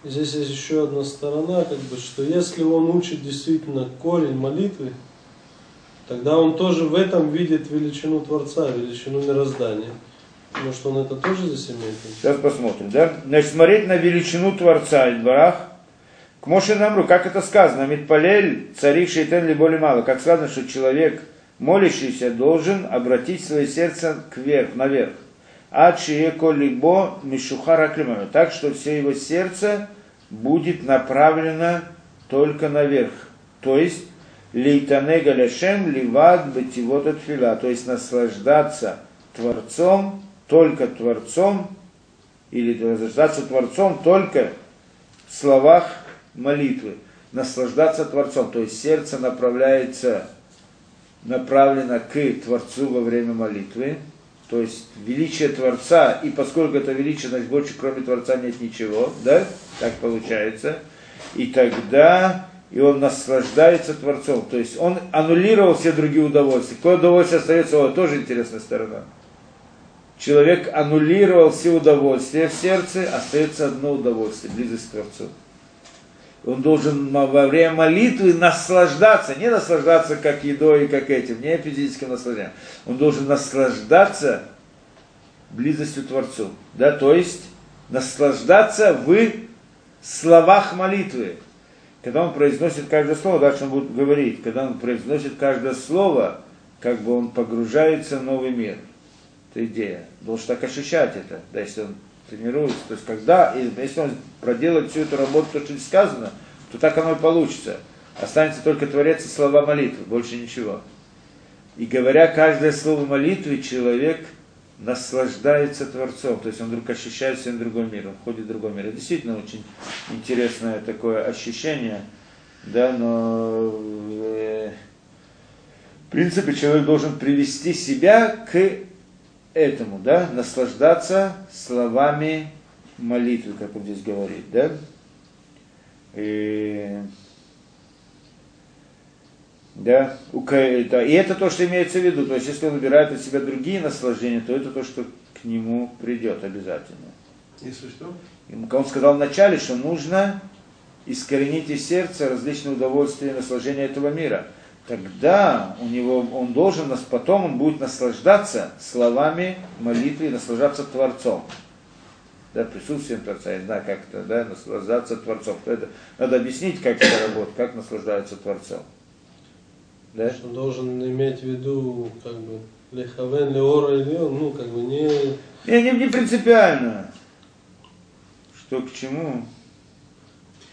Здесь есть еще одна сторона, как бы, что если он учит действительно корень молитвы, тогда он тоже в этом видит величину Творца, величину мироздания. Может, он это тоже здесь имеет? Сейчас посмотрим, да? Значит, смотреть на величину Творца и дворах. К Моше Намру, как это сказано, Митпалель, царик шейтен ли более мало. Как сказано, что человек, молящийся, должен обратить свое сердце кверх, наверх. Ачие колибо мишухара климами. Так что все его сердце будет направлено только наверх. То есть, лейтане галяшем ливад бетивот от фила. То есть, наслаждаться Творцом, только Творцом, или наслаждаться Творцом только в словах молитвы. Наслаждаться Творцом. То есть, сердце направляется, направлено к Творцу во время молитвы то есть величие Творца, и поскольку это величие, значит больше кроме Творца нет ничего, да, так получается, и тогда и он наслаждается Творцом, то есть он аннулировал все другие удовольствия. Какое удовольствие остается, вот тоже интересная сторона. Человек аннулировал все удовольствия в сердце, остается одно удовольствие, близость к Творцу. Он должен во время молитвы наслаждаться, не наслаждаться как едой и как этим, не физическим наслаждением. Он должен наслаждаться близостью Творцу. Да, то есть наслаждаться в словах молитвы. Когда он произносит каждое слово, дальше он будет говорить, когда он произносит каждое слово, как бы он погружается в новый мир. Это идея. Должен так ощущать это, да, если он тренируется. То есть когда, если он проделает всю эту работу, то, что здесь сказано, то так оно и получится. Останется только Творец и слова молитвы, больше ничего. И говоря каждое слово молитвы, человек наслаждается Творцом, то есть он вдруг ощущает своим другой мир, он входит в другой мир. Это действительно очень интересное такое ощущение, да, но э, в принципе человек должен привести себя к этому, да, наслаждаться словами молитвы, как он здесь говорит, да. И, да, и это то, что имеется в виду. То есть, если он выбирает от себя другие наслаждения, то это то, что к нему придет обязательно. Если что? Ему, он сказал вначале, что нужно искоренить из сердца различные удовольствия и наслаждения этого мира – тогда у него, он должен, потом он будет наслаждаться словами молитвы наслаждаться Творцом. Да, присутствием Творца, я не знаю, как это, да, наслаждаться Творцом. Это, надо объяснить, как это работает, как наслаждаться Творцом. Да? Что он должен иметь в виду, как бы, лехавен, леора, леон, ну, как бы не... Не, не, не принципиально. Что к чему?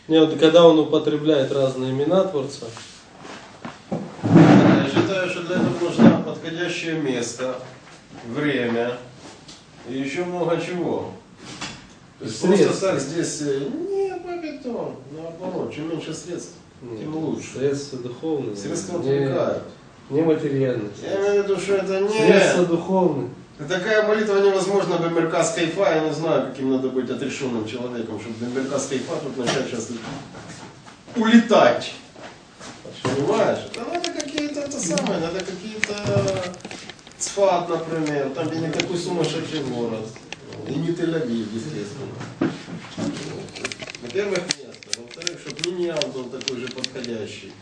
Не, вот когда он употребляет разные имена Творца, считаю, что для этого нужно подходящее место, время и еще много чего. То есть Средств. просто так здесь, э, нет, бабитон, наоборот, чем меньше средств, тем лучше. Средства духовные. Средства не, отвлекают. не материальные. Я имею в виду, что это не... Средства духовные. Такая молитва невозможна без Меркас Кайфа. Я не знаю, каким надо быть отрешенным человеком, чтобы без Меркас Кайфа тут начать сейчас улетать. Понимаешь? Это самое, надо какие-то Цфат, например, там где не такой сумасшедший город. И не Тель-Авив, естественно. Во-первых, место. Во-вторых, чтобы миньян был такой же подходящий.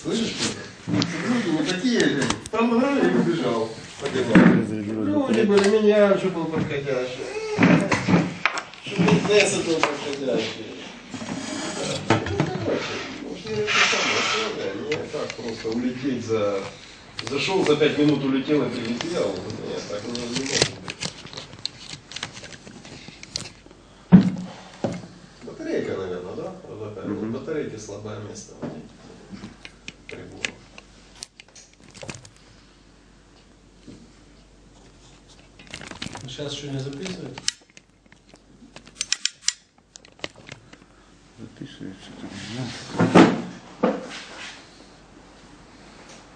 Слышишь, Петя? Люди не такие же. Там нравится и убежал. Люди были, миньян, чтобы был подходящий. Чтобы Несса был подходящий. это самое, не так просто улететь за... Зашел, за пять минут улетел и прилетел. Нет, так не, не может быть. Батарейка, наверное, да? Вот такая вот батарейки слабое место. Прибор. Сейчас еще не записывает?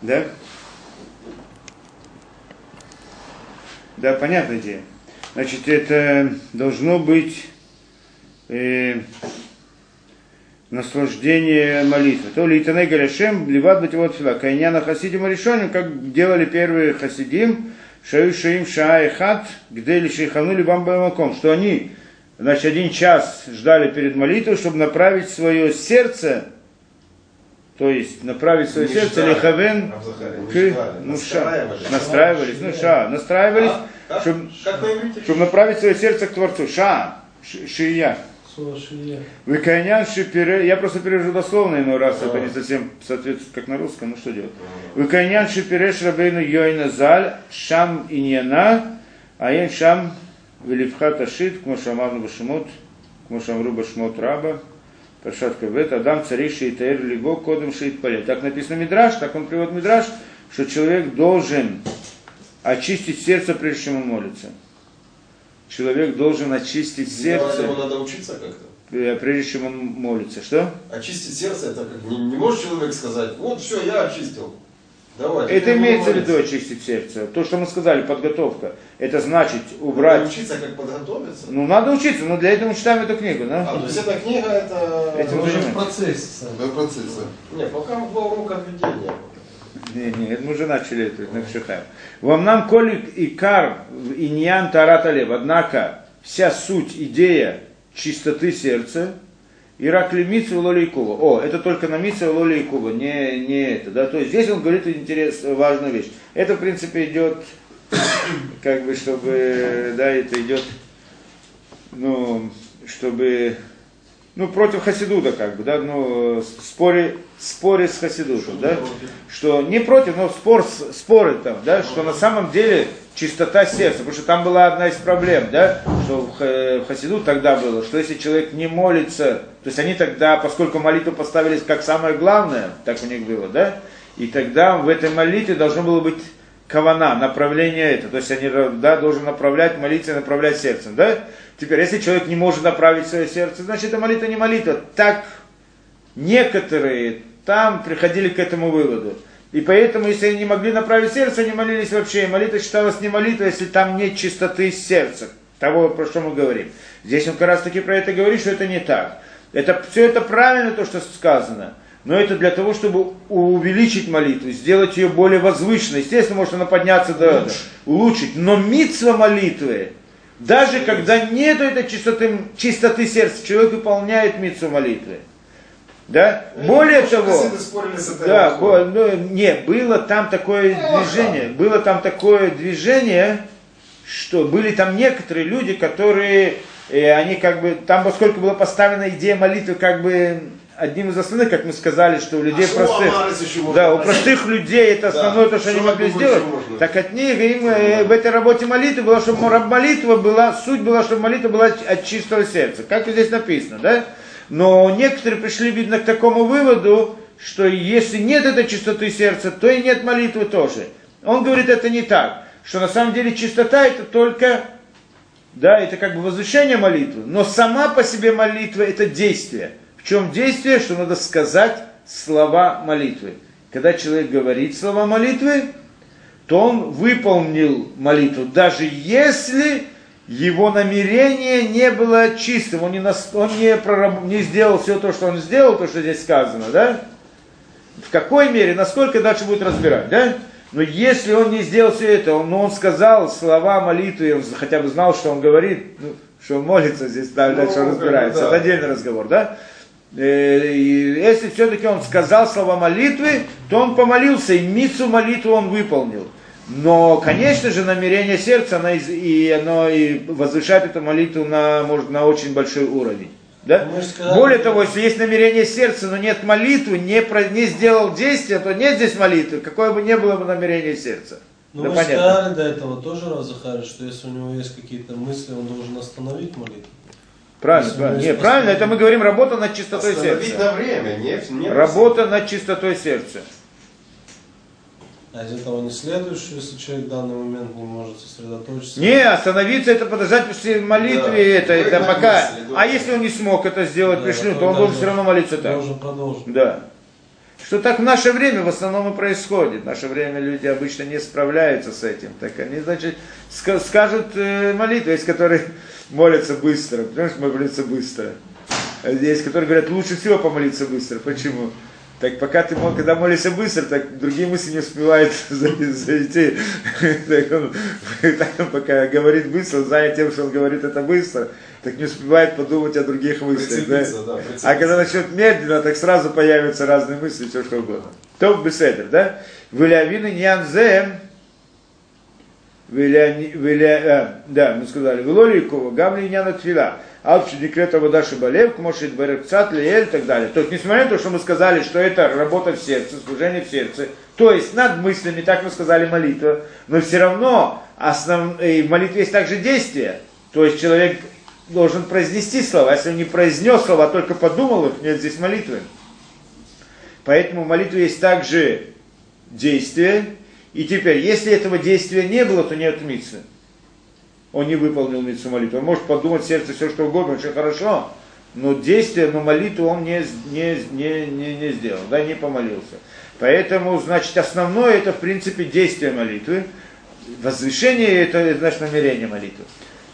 Да? Да, понятная идея. Значит, это должно быть э, наслаждение молитвы. То ли Итаней Галяшем, Ливад Бативот Фила, Кайняна Хасидим решением, как делали первые Хасидим, Шаю Шаим Шаа и Хат, где ли Шейхану Либам Баймаком, что они, значит, один час ждали перед молитвой, чтобы направить свое сердце, то есть направить свое Не сердце, Лихавен, к, ждали, ну, ша, настраивались. ну, ша, настраивались, Как, чтобы, чтобы направить свое сердце к Творцу, ша, шия. Выкайнян шипере, я просто перевожу дословно иной раз, А. это не совсем соответствует как на русском, ну что делать. Выкайнян шипереш рабейну йойна заль, шам иньяна, а ен шам веливхат ашит, кмо шамарну башмот, кмо шамру башмот раба, Паршат Кавет, Адам цари шейтаэр либо кодом шеит палет. Так написано Мидраш, так он приводит Мидраш, что человек должен очистить сердце, прежде чем он молится. Человек должен очистить сердце, Ему надо учиться как-то. э, прежде чем он молится. Что? Очистить сердце, это как не, не может человек сказать, вот все, я очистил. Давай. Это имеется в виду молиться». очистить сердце. То, что мы сказали, подготовка. Это значит Надо убрать. Учиться, как подготовиться. Ну, надо учиться, но для этого мы читаем эту книгу, да? А, то есть эта книга это... Этим Уже в процессе сам. Это процессы. Не, пока мы урока введения. Не, не, это мы уже начали это на Пшихаем. Вам нам колик и кар иньян тарат. Однако вся суть, идея чистоты сердца, Иракли Митсу Лолейкува. О, это только на Митсу Лолейкува, не, не это. Да? То есть здесь он говорит интерес, важную вещь. Это, в принципе, идет, (coughs) как бы, чтобы, да, это идет, ну, чтобы, ну, против Хасидуда, как бы, да, ну, споре, споре с Хасидутом, да, что не против, но спор, споры там, да, что на самом деле чистота сердца, потому что там была одна из проблем, да, что в Ха- в Хасиду тогда было, что если человек не молится, то есть они тогда, поскольку молитву поставили как самое главное, так у них было, да, и тогда в этой молитве должно было быть кавана, направление это, то есть они, да, должен направлять, молиться и направлять сердцем, да. Теперь, если человек не может направить свое сердце, значит, это молитва не молитва. Так некоторые там приходили к этому выводу. И поэтому, если они не могли направить сердце, они молились вообще. И молитва считалась не молитва, если там нет чистоты сердца. Того, про что мы говорим. Здесь он как раз таки про это говорит, что это не так. Это, все это правильно, то, что сказано. Но это для того, чтобы увеличить молитву, сделать ее более возвышенной. Естественно, может она подняться до улучшить. Но митсва молитвы, даже когда нет этой чистоты, чистоты сердца, человек выполняет митсу молитвы. Да? Более того, да, ну, не, было там такое движение, было там такое движение, что были там некоторые люди, которые, э, они как бы, там поскольку была поставлена идея молитвы как бы одним из основных, как мы сказали, что у людей А простых, да, у простых людей это Да, основное то, что они что могли больше сделать. можно? Так от них им э, в этой работе молитвы было, чтобы молитва была, суть была, чтобы молитва была от чистого сердца. Как здесь написано, да? Но некоторые пришли, видно, к такому выводу, что если нет этой чистоты сердца, то и нет молитвы тоже. Он говорит, это не так. Что на самом деле чистота это только, да, это как бы возвышение молитвы. Но сама по себе молитва это действие. В чем действие? Что надо сказать слова молитвы. Когда человек говорит слова молитвы, то он выполнил молитву, даже если его намерение не было чистым, он не, нас- он не, прораб- не сделал все то, что он сделал, то, что здесь сказано, да? В какой мере, насколько дальше будет разбирать, да? Но если он не сделал все это, он, но он сказал слова молитвы, он хотя бы знал, что он говорит, ну, что он молится, здесь да, Ну, дальше бы, разбирается, да. это отдельный разговор, да? Э, Если все-таки он сказал слова молитвы, то он помолился, и мицу молитву он выполнил. Но, конечно же, намерение сердца, оно, и оно и возвышает эту молитву на, может, на очень большой уровень. Да? Же сказали- Более того, если есть намерение сердца, но нет молитвы, не, про- не сделал действия, то нет здесь молитвы, какое бы ни было бы намерение сердца. Ну, да мы понятно. сказали до этого тоже раз Захаре, что если у него есть какие-то мысли, он должен остановить молитву. Правильно, правильно. Не, правильно, это мы говорим работа над чистотой сердца. на время, не, не Работа над чистотой сердца. А из этого не следует, что если человек в данный момент не может сосредоточиться? Не, остановиться это подождать после молитвы, Да. это, это пока. мысли. А если он не смог это сделать, Да, пришлю, то он должен же все равно молиться так. Должен продолжить. Да. Что так в наше время в основном и происходит. В наше время люди обычно не справляются с этим. Так они, значит, ска- скажут э, молитвы, есть которые молятся быстро. Понимаешь, молятся быстро. А Есть, которые говорят, лучше всего помолиться быстро. Почему? Так пока ты мол- когда молишься быстро, так другие мысли не успевают (laughs) за- зайти. (laughs) Так он, (laughs) так он пока говорит быстро, зная тем, что он говорит это быстро, так не успевает подумать о других мыслях. да? Да. А когда начнет медленно, так сразу появятся разные мысли, все что угодно. То беседер, да? Вилявины нянзем, Виля, виля, а, да, мы сказали, Вилоликова, Гамли Няна Твила, Алпши Декрета Водаши Балев, Кмошит Барекцат, Лиэль и так далее. То есть, несмотря на то, что мы сказали, что это работа в сердце, служение в сердце, то есть над мыслями, так мы сказали, молитва, но все равно основ... в молитве есть также действие. То есть человек должен произнести слова. Если он не произнес слова, а только подумал их, нет здесь молитвы. Поэтому в молитве есть также действие. И теперь, если этого действия не было, то нет митцвы. Он не выполнил митцву молитвы. Он может подумать в сердце все, что угодно, очень хорошо, но действие, но молитву он не, не, не, не, не сделал, да, не помолился. Поэтому, значит, основное это, в принципе, действие молитвы. Возвышение это, значит, намерение молитвы.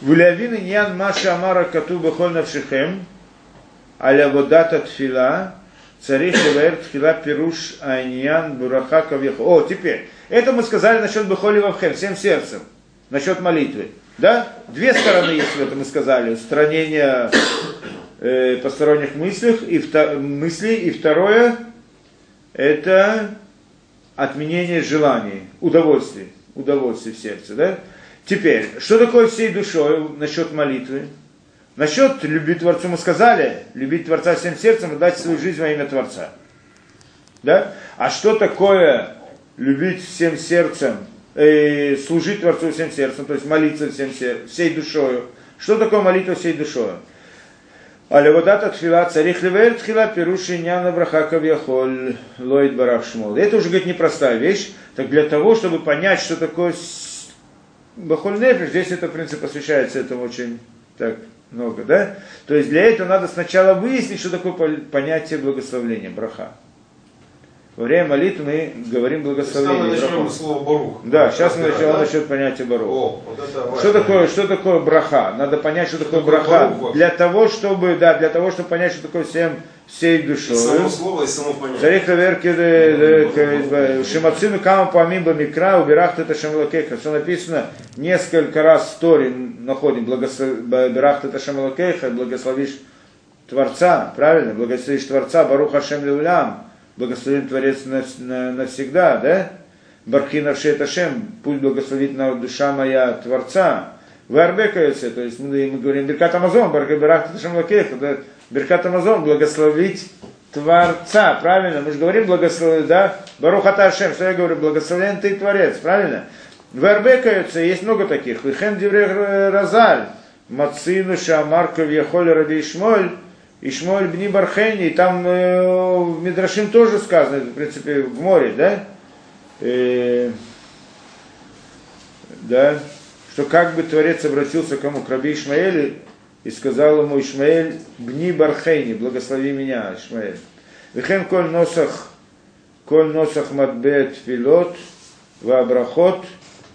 Вулявин иньян маша амара кату бехоль навшихем, аля водата тфила, царих леваэр тфила пируш айньян бураха кавьехо. О, теперь, это мы сказали насчет бехоли вавхем, всем сердцем, насчет молитвы. Да? Две стороны есть в этом мы сказали. Устранение э, посторонних мыслях и вто, мыслей, и второе это отменение желаний, удовольствий, удовольствий в сердце, да? Теперь, что такое всей душой насчет молитвы? Насчет любви Творцу мы сказали, любить Творца всем сердцем и дать свою жизнь во имя Творца. Да? А что такое любить всем сердцем, э, служить Творцу всем сердцем, то есть молиться всем сер- всей душою? Что такое молитва всей душою? Алеводата тфила царих левер тхила пируши няна браха кавьяхоль лоид барах. Это уже, говорит, непростая вещь. Так для того, чтобы понять, что такое бахоль нефиш, здесь это, в принципе, посвящается этому очень так много, да? То есть для этого надо сначала выяснить, что такое понятие благословления, браха. Во время молитвы мы говорим мы благословение. начнем браху. с слова барух. Да, сейчас мы начнем да? насчет понятия барух. О, вот это Что такое, что такое браха? Надо понять, что такое такое браха. барух? Для того, чтобы, да, для того, чтобы понять, что такое всем, всей И душой. само слово, и само понятие. Царих верки Шимацину кама памим бамикра, убирахт это шамалакеха. Все написано несколько раз в Торе находим. Убирахт это шамалакеха, благословишь Творца, правильно? Благословишь Творца, Баруха Ашем Леулям, благословен Творец навс- на- навсегда, да? Бархина Шет Ашем, пусть благословит на душа моя Творца. Вы арбекаются, то есть мы, мы говорим Беркат Амазон, Бархат Ашем Лакеха, да? Беркат Амазон, благословить Творца, правильно? Мы же говорим благословить, да? Баруха Ашем, что я говорю, благословен ты Творец, правильно? В арбекаются, есть много таких. Вихен Дивре Разаль, Мацину Шамар Кавьяхоль Раби Ишмоль, Ишмоль Бни Бархени, там э, в Мидрашим тоже сказано, в принципе, в море, да? Э, да, что как бы Творец обратился к кому? К Раби Ишмаэлю и сказал ему Ишмаэль, Бни Бархейни, благослови меня, Ишмаэль. Вихен коль носах, коль носах матбет филот, вабрахот,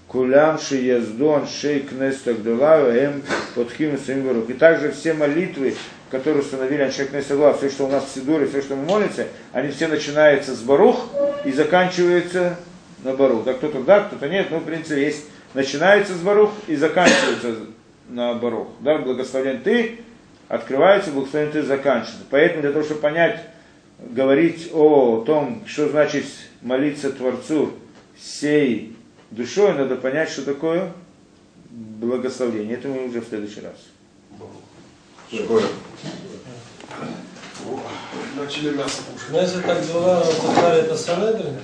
кулям шиезду аншей кнеста гдула, эм подхим. И также все молитвы, которые установили аншей кнеста гдула, все, что у нас в Сидуре, все, что мы молимся, они все начинаются с барух и заканчиваются на барух. Да, кто-то да, кто-то нет, но в принципе есть начинается с барух и заканчивается на барух. Да, благословен ты, открывается, благословен ты, заканчивается. Поэтому для того, чтобы понять, говорить о том, что значит молиться Творцу всей душой, надо понять, что такое благословение. Это мы уже в следующий раз. Начали мясо кушать. Но если так дела, вот это Санедрин,